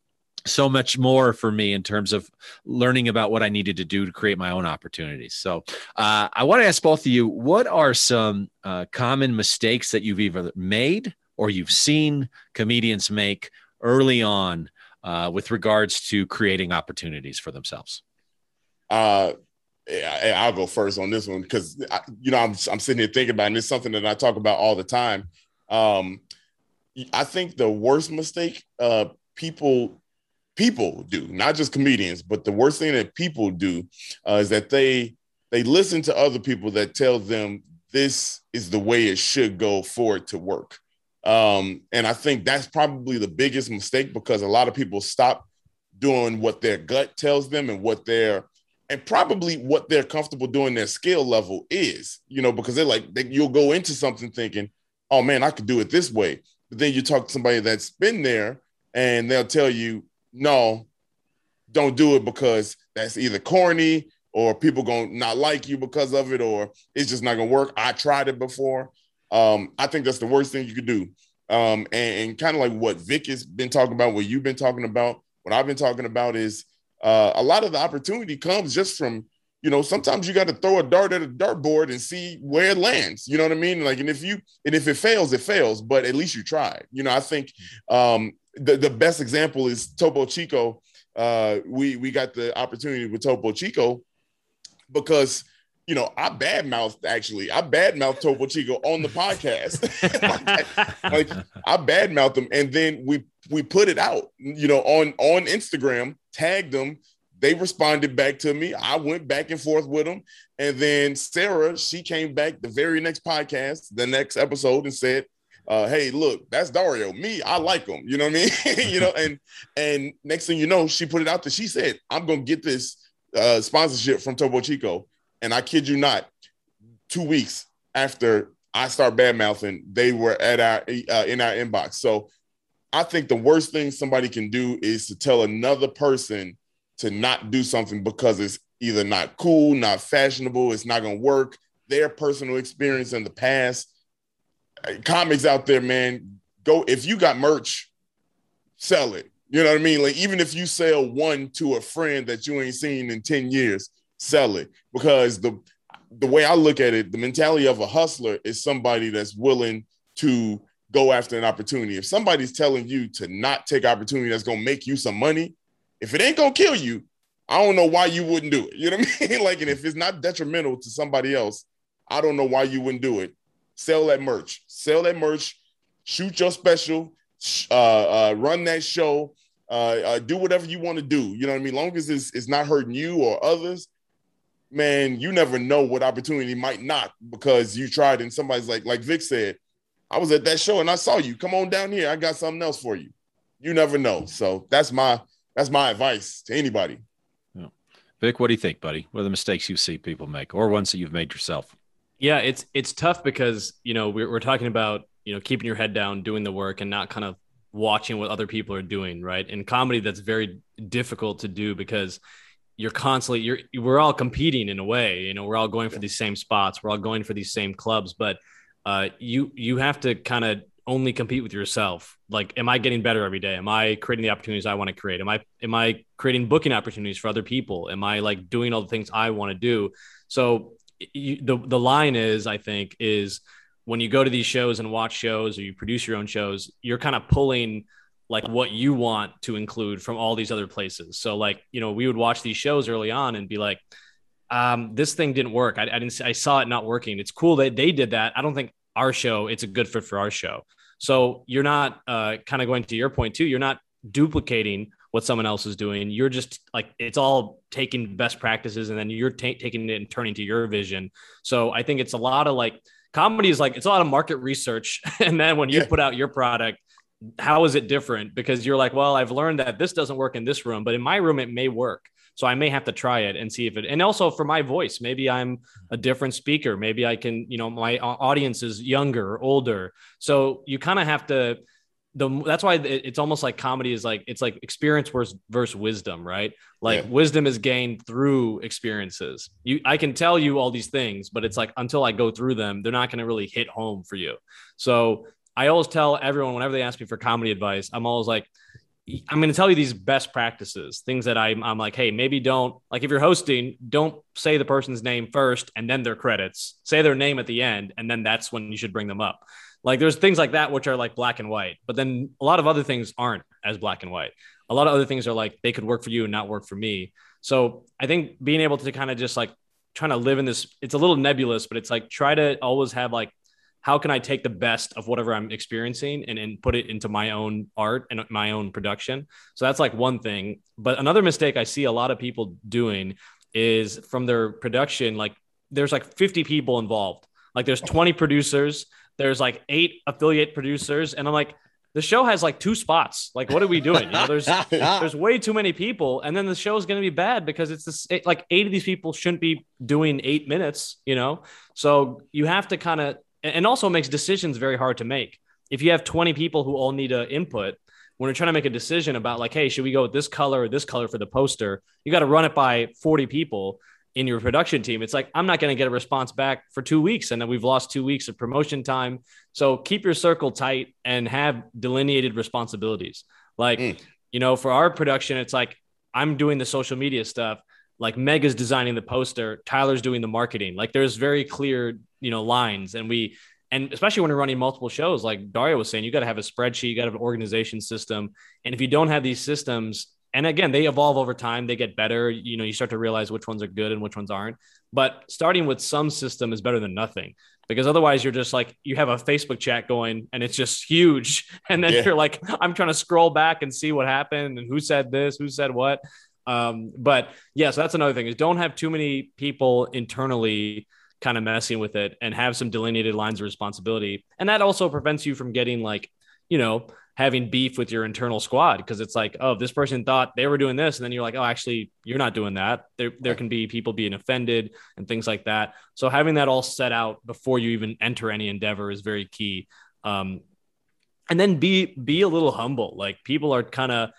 so much more for me in terms of learning about what I needed to do to create my own opportunities. So, uh, I want to ask both of you what are some uh, common mistakes that you've either made or you've seen comedians make early on uh, with regards to creating opportunities for themselves? Uh, I'll go first on this one because you know I'm I'm sitting here thinking about, it and it's something that I talk about all the time. Um, I think the worst mistake uh, people people do, not just comedians, but the worst thing that people do uh, is that they they listen to other people that tell them this is the way it should go for it to work. Um, and I think that's probably the biggest mistake because a lot of people stop doing what their gut tells them and what their and probably what they're comfortable doing their skill level is, you know, because they're like they, you'll go into something thinking, oh man, I could do it this way. But then you talk to somebody that's been there and they'll tell you, no, don't do it because that's either corny or people gonna not like you because of it, or it's just not gonna work. I tried it before. Um, I think that's the worst thing you could do. Um, and, and kind of like what Vic has been talking about, what you've been talking about, what I've been talking about is uh, a lot of the opportunity comes just from you know sometimes you got to throw a dart at a dartboard and see where it lands you know what i mean like and if you and if it fails it fails but at least you tried you know i think um the, the best example is Topo Chico uh, we we got the opportunity with Topo Chico because you know I badmouthed actually I badmouthed Topo Chico on the podcast. like, like I badmouthed them, and then we we put it out, you know, on on Instagram, tagged them. They responded back to me. I went back and forth with them, and then Sarah she came back the very next podcast, the next episode, and said, uh, hey, look, that's Dario. Me, I like him. You know what I mean? you know, and and next thing you know, she put it out there. She said, I'm gonna get this uh, sponsorship from Topo Chico. And I kid you not, two weeks after I start bad mouthing, they were at our uh, in our inbox. So I think the worst thing somebody can do is to tell another person to not do something because it's either not cool, not fashionable, it's not gonna work. Their personal experience in the past comics out there, man, go if you got merch, sell it. You know what I mean? Like even if you sell one to a friend that you ain't seen in 10 years, sell it. Because the the way I look at it, the mentality of a hustler is somebody that's willing to go after an opportunity. If somebody's telling you to not take opportunity that's gonna make you some money, if it ain't gonna kill you, I don't know why you wouldn't do it. You know what I mean? like, and if it's not detrimental to somebody else, I don't know why you wouldn't do it sell that merch, sell that merch, shoot your special, uh, uh, run that show, uh, uh, do whatever you want to do. You know what I mean? Long as it's, it's not hurting you or others, man, you never know what opportunity might not because you tried and somebody's like, like Vic said, I was at that show and I saw you. Come on down here. I got something else for you. You never know. So that's my that's my advice to anybody. Yeah. Vic, what do you think, buddy? What are the mistakes you see people make or ones that you've made yourself? Yeah, it's it's tough because you know we're, we're talking about you know keeping your head down, doing the work, and not kind of watching what other people are doing, right? In comedy, that's very difficult to do because you're constantly you're we're all competing in a way. You know, we're all going for these same spots, we're all going for these same clubs, but uh, you you have to kind of only compete with yourself. Like, am I getting better every day? Am I creating the opportunities I want to create? Am I am I creating booking opportunities for other people? Am I like doing all the things I want to do? So you, the the line is I think is when you go to these shows and watch shows or you produce your own shows, you're kind of pulling like what you want to include from all these other places. So like you know we would watch these shows early on and be like, um, this thing didn't work. I, I didn't I saw it not working. It's cool that they did that. I don't think our show it's a good fit for our show. So you're not uh, kind of going to your point too. You're not duplicating what someone else is doing. You're just like it's all taking best practices and then you're t- taking it and turning to your vision. So I think it's a lot of like comedy is like it's a lot of market research, and then when you yeah. put out your product, how is it different? Because you're like, well, I've learned that this doesn't work in this room, but in my room it may work. So I may have to try it and see if it. And also for my voice, maybe I'm a different speaker. Maybe I can, you know, my audience is younger, older. So you kind of have to the that's why it's almost like comedy is like it's like experience versus versus wisdom, right? Like yeah. wisdom is gained through experiences. You I can tell you all these things, but it's like until I go through them, they're not going to really hit home for you. So I always tell everyone whenever they ask me for comedy advice, I'm always like, I'm going to tell you these best practices, things that I'm, I'm like, hey, maybe don't like if you're hosting, don't say the person's name first and then their credits. Say their name at the end, and then that's when you should bring them up. Like there's things like that which are like black and white, but then a lot of other things aren't as black and white. A lot of other things are like they could work for you and not work for me. So I think being able to kind of just like trying to live in this, it's a little nebulous, but it's like try to always have like, how can I take the best of whatever I'm experiencing and, and put it into my own art and my own production? So that's like one thing. But another mistake I see a lot of people doing is from their production, like there's like 50 people involved. Like there's 20 producers, there's like eight affiliate producers, and I'm like, the show has like two spots. Like, what are we doing? You know, there's there's way too many people, and then the show is going to be bad because it's this it, like eight of these people shouldn't be doing eight minutes. You know, so you have to kind of and also makes decisions very hard to make. If you have 20 people who all need a input, when you're trying to make a decision about like, hey, should we go with this color or this color for the poster? You got to run it by 40 people in your production team, it's like I'm not going to get a response back for two weeks, and then we've lost two weeks of promotion time. So keep your circle tight and have delineated responsibilities. Like, mm. you know, for our production, it's like I'm doing the social media stuff. Like Meg is designing the poster, Tyler's doing the marketing. Like there's very clear, you know, lines, and we and especially when you're running multiple shows, like Dario was saying, you got to have a spreadsheet, you got to have an organization system, and if you don't have these systems, And again, they evolve over time. They get better. You know, you start to realize which ones are good and which ones aren't. But starting with some system is better than nothing because otherwise you're just like you have a Facebook chat going and it's just huge. And then yeah. you're like, I'm trying to scroll back and see what happened and who said this, who said what. Um, but yeah, so that's another thing is don't have too many people internally kind of messing with it and have some delineated lines of responsibility. And that also prevents you from getting like, you know, having beef with your internal squad because it's like, oh, this person thought they were doing this, and then you're like, oh, actually, you're not doing that. There, there can be people being offended and things like that. So having that all set out before you even enter any endeavor is very key. Um, and then be be a little humble. Like people are kind of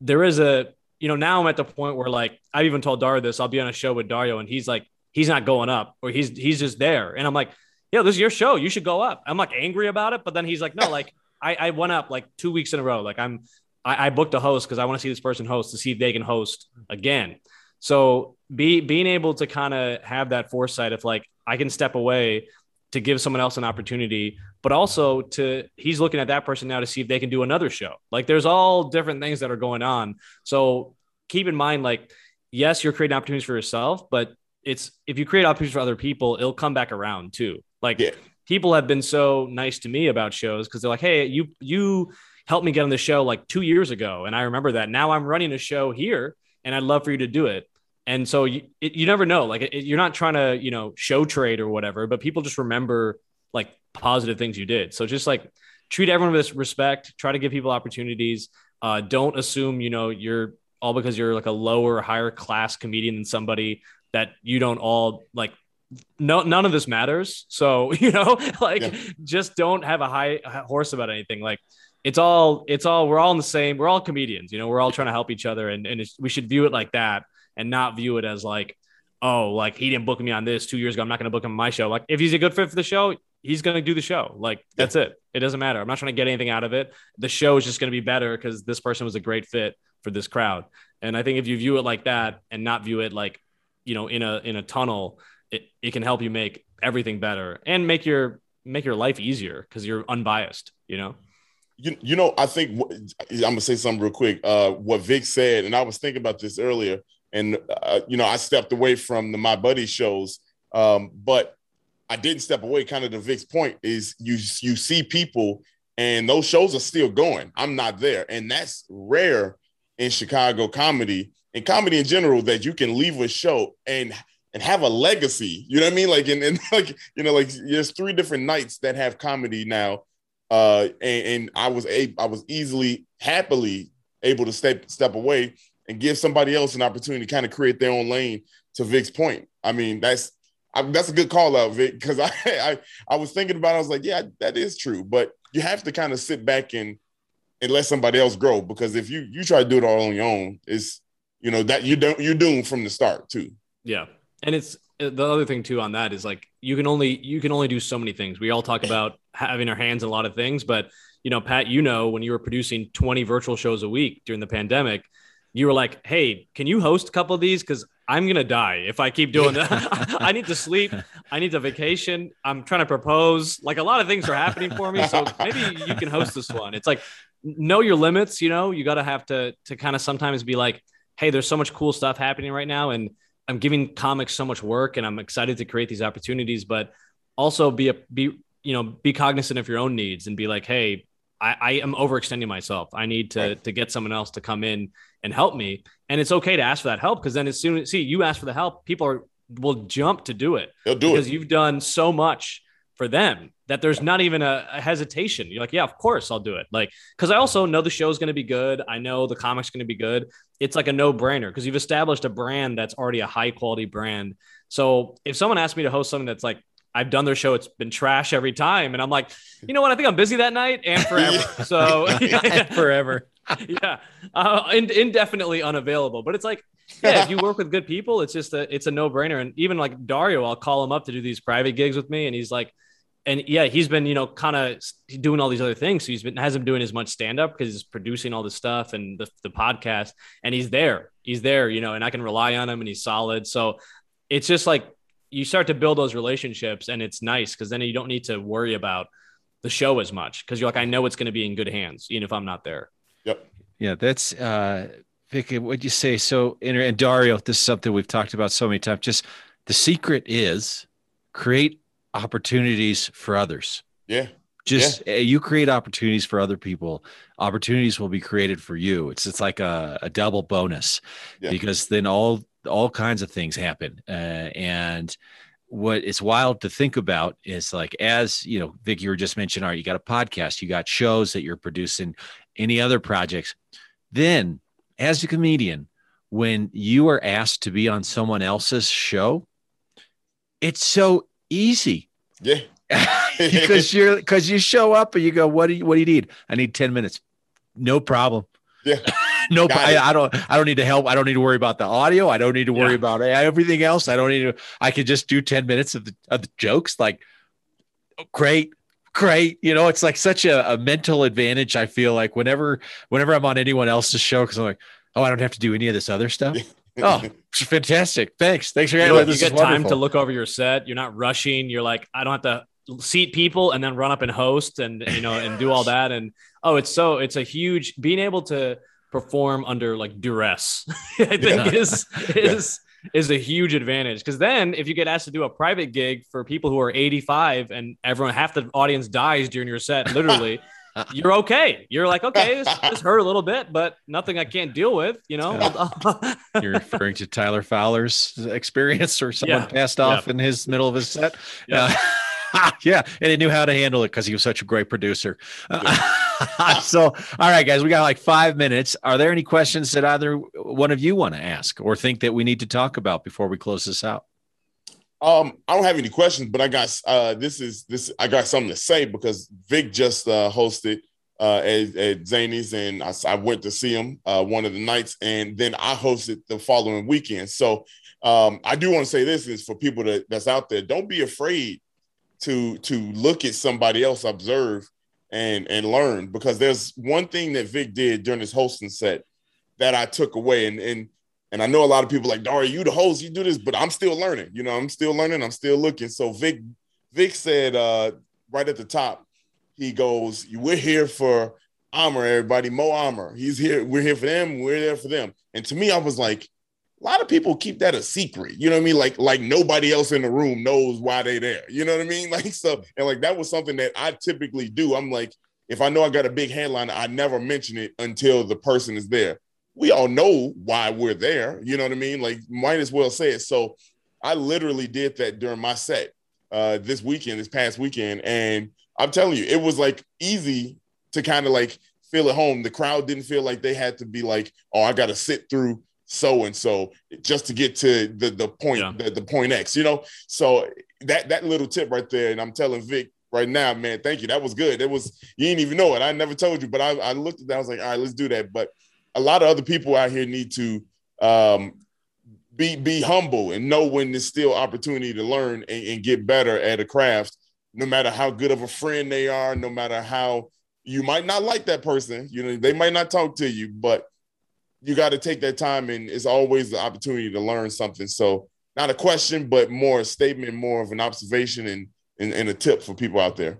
there is a you know now I'm at the point where like I've even told Dario this. I'll be on a show with Dario, and he's like he's not going up or he's he's just there, and I'm like. Yeah, this is your show. You should go up. I'm like angry about it, but then he's like, no, like I, I went up like two weeks in a row. Like I'm, I, I booked a host because I want to see this person host to see if they can host again. So be being able to kind of have that foresight of like I can step away to give someone else an opportunity, but also to he's looking at that person now to see if they can do another show. Like there's all different things that are going on. So keep in mind, like, yes, you're creating opportunities for yourself, but it's if you create opportunities for other people, it'll come back around too. Like yeah people have been so nice to me about shows because they're like, hey, you you helped me get on the show like two years ago, and I remember that. Now I'm running a show here, and I'd love for you to do it. And so you, it, you never know. Like it, you're not trying to you know show trade or whatever, but people just remember like positive things you did. So just like treat everyone with respect. Try to give people opportunities. Uh, don't assume you know you're all because you're like a lower, higher class comedian than somebody that you don't all like no none of this matters. So you know like yeah. just don't have a high horse about anything. Like it's all it's all we're all in the same we're all comedians you know we're all trying to help each other and, and we should view it like that and not view it as like oh like he didn't book me on this two years ago. I'm not going to book him on my show. Like if he's a good fit for the show he's going to do the show. Like that's yeah. it. It doesn't matter. I'm not trying to get anything out of it. The show is just going to be better because this person was a great fit for this crowd. And i think if you view it like that and not view it like you know in a in a tunnel it, it can help you make everything better and make your make your life easier because you're unbiased you know? You, you know i think i'm gonna say something real quick. Uh what vic said and i was thinking about this earlier and uh, you know i stepped away from the my buddy shows um but i didn't step away kind of the vic's point is you you see people and those shows are still going. I'm not there. And that's rare in chicago comedy and comedy in general that you can leave a show and and have a legacy. You know what I mean? Like, and, and like, you know, like there's three different nights that have comedy now. Uh, and, and I was a I was easily, happily able to step step away and give somebody else an opportunity to kind of create their own lane. To Vic's point, I mean that's I, that's a good call out, Vic, because I, I I was thinking about. It, I was like, yeah, that is true, but you have to kind of sit back and and let somebody else grow because if you you try to do it all on your own, it's you know that you don't you're doomed from the start too. Yeah, and it's uh, the other thing too on that is like you can only you can only do so many things. We all talk about having our hands in a lot of things, but you know, Pat, you know, when you were producing 20 virtual shows a week during the pandemic, you were like, "Hey, can you host a couple of these? Because I'm gonna die if I keep doing that. I need to sleep. I need to vacation. I'm trying to propose. Like a lot of things are happening for me. So maybe you can host this one. It's like know your limits. You know, you got to have to to kind of sometimes be like, "Hey, there's so much cool stuff happening right now," and I'm giving comics so much work and I'm excited to create these opportunities, but also be a be you know be cognizant of your own needs and be like, hey, I, I am overextending myself. I need to right. to get someone else to come in and help me. And it's okay to ask for that help because then as soon as see you ask for the help, people are will jump to do it. They'll do because it. you've done so much for them that there's not even a, a, hesitation. You're like, yeah, of course I'll do it. Like, because I also know the show's going to be good. I know the comic's going to be good. It's like a no brainer because you've established a brand that's already a high quality brand. So if someone asks me to host something that's like, I've done their show, it's been trash every time. And I'm like, you know what? I think I'm busy that night and forever. so forever. yeah. Uh, indefinitely unavailable. But it's like, yeah, if you work with good people, it's just a it's a no brainer. And even like Dario, I'll call him up to do these private gigs with me, and he's like, and yeah, he's been you know kind of doing all these other things. So he's been hasn't doing as much stand up because he's producing all this stuff and the the podcast, and he's there, he's there, you know, and I can rely on him, and he's solid. So it's just like you start to build those relationships, and it's nice because then you don't need to worry about the show as much because you're like, I know it's going to be in good hands, even if I'm not there. Yep. Yeah, that's uh Vicky, what'd you say? So, and Dario, this is something we've talked about so many times. Just the secret is create opportunities for others. Yeah. Just yeah. you create opportunities for other people. Opportunities will be created for you. It's it's like a, a double bonus yeah. because then all all kinds of things happen. Uh, and what is wild to think about is like as you know, Vic, you were just mentioning, all right, you got a podcast, you got shows that you're producing, any other projects. Then, as a comedian, when you are asked to be on someone else's show, it's so easy. Yeah. because you're because you show up and you go, what do you what do you need? I need 10 minutes. No problem. Yeah. no, I, I, don't. I don't need to help. I don't need to worry about the audio. I don't need to worry yeah. about everything else. I don't need to. I can just do ten minutes of the of the jokes. Like, oh, great, great. You know, it's like such a, a mental advantage. I feel like whenever whenever I'm on anyone else's show, because I'm like, oh, I don't have to do any of this other stuff. oh, fantastic! Thanks, thanks for you, know, you get time to look over your set. You're not rushing. You're like, I don't have to seat people and then run up and host and you know and do all that and oh it's so it's a huge being able to perform under like duress i think yeah. is is is a huge advantage because then if you get asked to do a private gig for people who are 85 and everyone half the audience dies during your set literally you're okay you're like okay this, this, hurt a little bit but nothing i can't deal with you know you're referring to tyler fowler's experience or someone yeah. passed off yeah. in his middle of his set yeah. Uh, yeah, and he knew how to handle it because he was such a great producer. so, all right, guys, we got like five minutes. Are there any questions that either one of you want to ask or think that we need to talk about before we close this out? Um, I don't have any questions, but I got uh, this is this I got something to say because Vic just uh, hosted uh, at, at Zanies, and I, I, went to see him uh, one of the nights, and then I hosted the following weekend. So um, I do want to say this is for people that, that's out there: don't be afraid to to look at somebody else, observe, and and learn. Because there's one thing that Vic did during his hosting set that I took away, and and and I know a lot of people like Daria, you the host, you do this, but I'm still learning. You know, I'm still learning. I'm still looking. So Vic Vic said uh, right at the top, he goes, "We're here for Amer, everybody. Mo Amer. He's here. We're here for them. We're there for them." And to me, I was like, a lot of people keep that a secret. You know what I mean? Like like nobody else in the room knows why they there. You know what I mean? Like so and like that was something that I typically do. I'm like if I know I got a big headline, I never mention it until the person is there. We all know why we're there. You know what I mean? Like might as well say it. So I literally did that during my set uh, this weekend, this past weekend, and I'm telling you, it was like easy to kind of like feel at home. The crowd didn't feel like they had to be like, oh, I got to sit through so and so just to get to the the point yeah. the, the point X, you know. So that that little tip right there, and I'm telling Vic right now, man, thank you. That was good. It was you didn't even know it. I never told you, but I, I looked at that. I was like, all right, let's do that. But a lot of other people out here need to um, be be humble and know when there's still opportunity to learn and, and get better at a craft, no matter how good of a friend they are, no matter how you might not like that person, you know, they might not talk to you, but you got to take that time and it's always the opportunity to learn something. So not a question but more a statement more of an observation and and, and a tip for people out there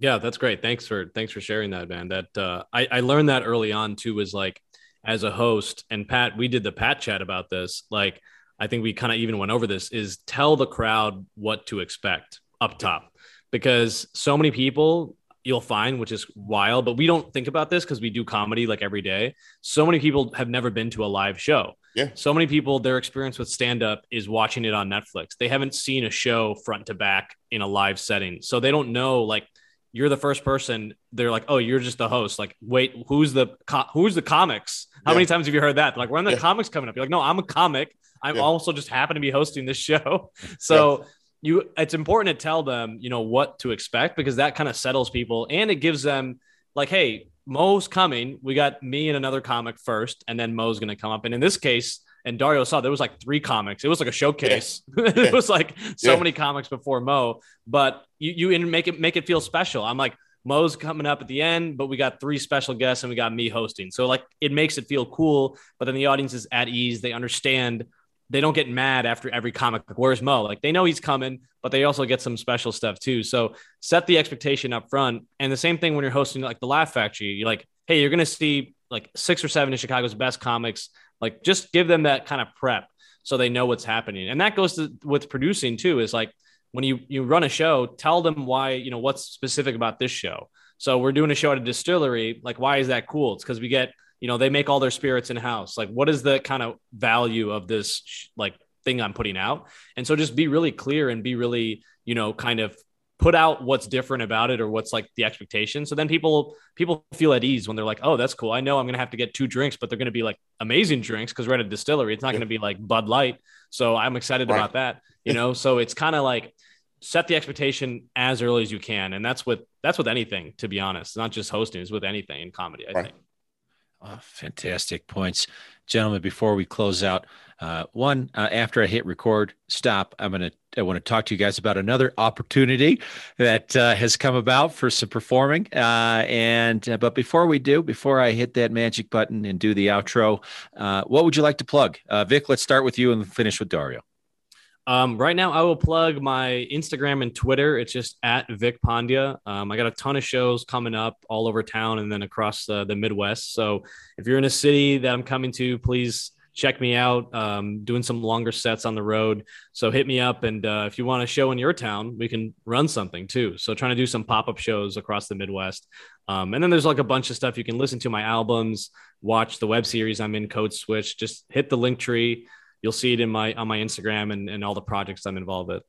yeah that's great thanks for thanks for sharing that man that uh, I, I learned that early on too was like as a host and pat we did the pat chat about this like i think we kind of even went over this is tell the crowd what to expect up top because so many people you'll find, which is wild, but we don't think about this because we do comedy like every day. So many people have never been to a live show. Yeah. So many people, their experience with stand up is watching it on Netflix. They haven't seen a show front to back in a live setting. So they don't know, like, you're the first person. They're like, oh, you're just the host. Like, wait, who's the co- who's the comics? How yeah. many times have you heard that? like, when the yeah. comics coming up? You're like, no, I'm a comic. I'm yeah. also just happen to be hosting this show. So you it's important to tell them you know what to expect because that kind of settles people and it gives them like hey mo's coming we got me and another comic first and then mo's going to come up and in this case and dario saw there was like three comics it was like a showcase yeah. it was like so yeah. many comics before mo but you you make it make it feel special i'm like Mo's coming up at the end, but we got three special guests and we got me hosting. So like it makes it feel cool, but then the audience is at ease. They understand they don't get mad after every comic. Like, where's Mo? Like they know he's coming, but they also get some special stuff too. So set the expectation up front. And the same thing when you're hosting like the Laugh Factory. You're like, hey, you're gonna see like six or seven of Chicago's best comics. Like just give them that kind of prep so they know what's happening. And that goes to with producing too. Is like when you you run a show, tell them why you know what's specific about this show. So we're doing a show at a distillery. Like why is that cool? It's because we get you know they make all their spirits in house. Like what is the kind of value of this like thing I'm putting out? And so just be really clear and be really you know kind of put out what's different about it or what's like the expectation. So then people people feel at ease when they're like, oh, that's cool. I know I'm gonna have to get two drinks, but they're gonna be like amazing drinks because we're at a distillery. It's not gonna be like Bud Light. So I'm excited right. about that. You know, so it's kind of like set the expectation as early as you can. And that's with that's with anything, to be honest. not just hosting, it's with anything in comedy, I right. think. Oh, fantastic points. Gentlemen, before we close out, uh, one, uh, after I hit record, stop. I'm gonna. I want to talk to you guys about another opportunity that uh, has come about for some performing. Uh, and uh, but before we do, before I hit that magic button and do the outro, uh, what would you like to plug, Vic? Let's start with you and finish with Dario. Um, right now, I will plug my Instagram and Twitter. It's just at Vic Pandya. Um, I got a ton of shows coming up all over town and then across the, the Midwest. So if you're in a city that I'm coming to, please check me out. Um, doing some longer sets on the road. So hit me up. And uh, if you want a show in your town, we can run something too. So trying to do some pop up shows across the Midwest. Um, and then there's like a bunch of stuff you can listen to my albums, watch the web series I'm in Code Switch. Just hit the link tree. You'll see it in my on my Instagram and, and all the projects I'm involved with.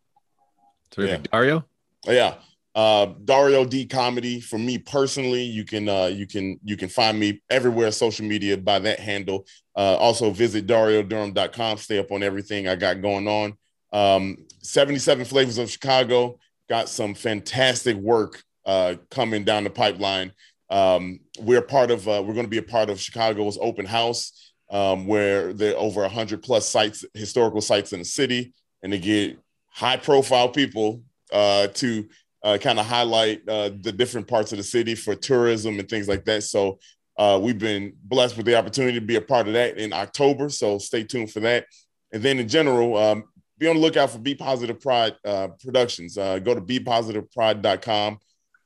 Terrific. Yeah. Dario? Oh, yeah uh, Dario D comedy for me personally. You can uh, you can you can find me everywhere social media by that handle. Uh, also visit DarioDurham.com. Stay up on everything I got going on. Um, 77 flavors of Chicago. Got some fantastic work uh, coming down the pipeline. Um, we're part of uh, we're going to be a part of Chicago's open house um, where there are over 100 plus sites historical sites in the city and to get high profile people uh, to uh, kind of highlight uh, the different parts of the city for tourism and things like that. So uh, we've been blessed with the opportunity to be a part of that in October. So stay tuned for that. And then in general, um, be on the lookout for Be Positive Pride uh, Productions. Uh, go to bepositivepride.com.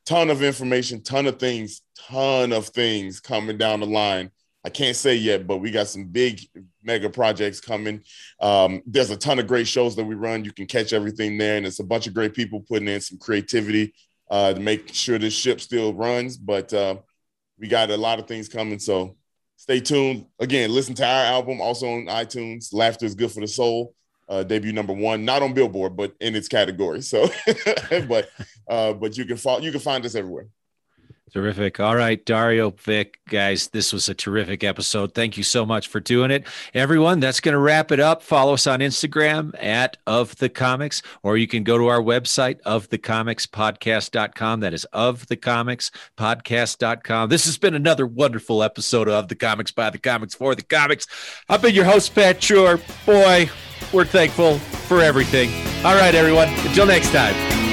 Ton of information, ton of things, ton of things coming down the line I can't say yet, but we got some big mega projects coming. Um, there's a ton of great shows that we run. You can catch everything there, and it's a bunch of great people putting in some creativity uh, to make sure this ship still runs. But uh, we got a lot of things coming, so stay tuned. Again, listen to our album also on iTunes. Laughter is good for the soul. Uh, debut number one, not on Billboard, but in its category. So, but uh, but you can follow, you can find us everywhere. Terrific. All right, Dario, Vic, guys, this was a terrific episode. Thank you so much for doing it. Everyone, that's going to wrap it up. Follow us on Instagram at of the comics, or you can go to our website of the comics podcast.com. That is of the comics podcast.com. This has been another wonderful episode of the comics by the comics for the comics. I've been your host, Pat Shore. Boy, we're thankful for everything. All right, everyone. Until next time.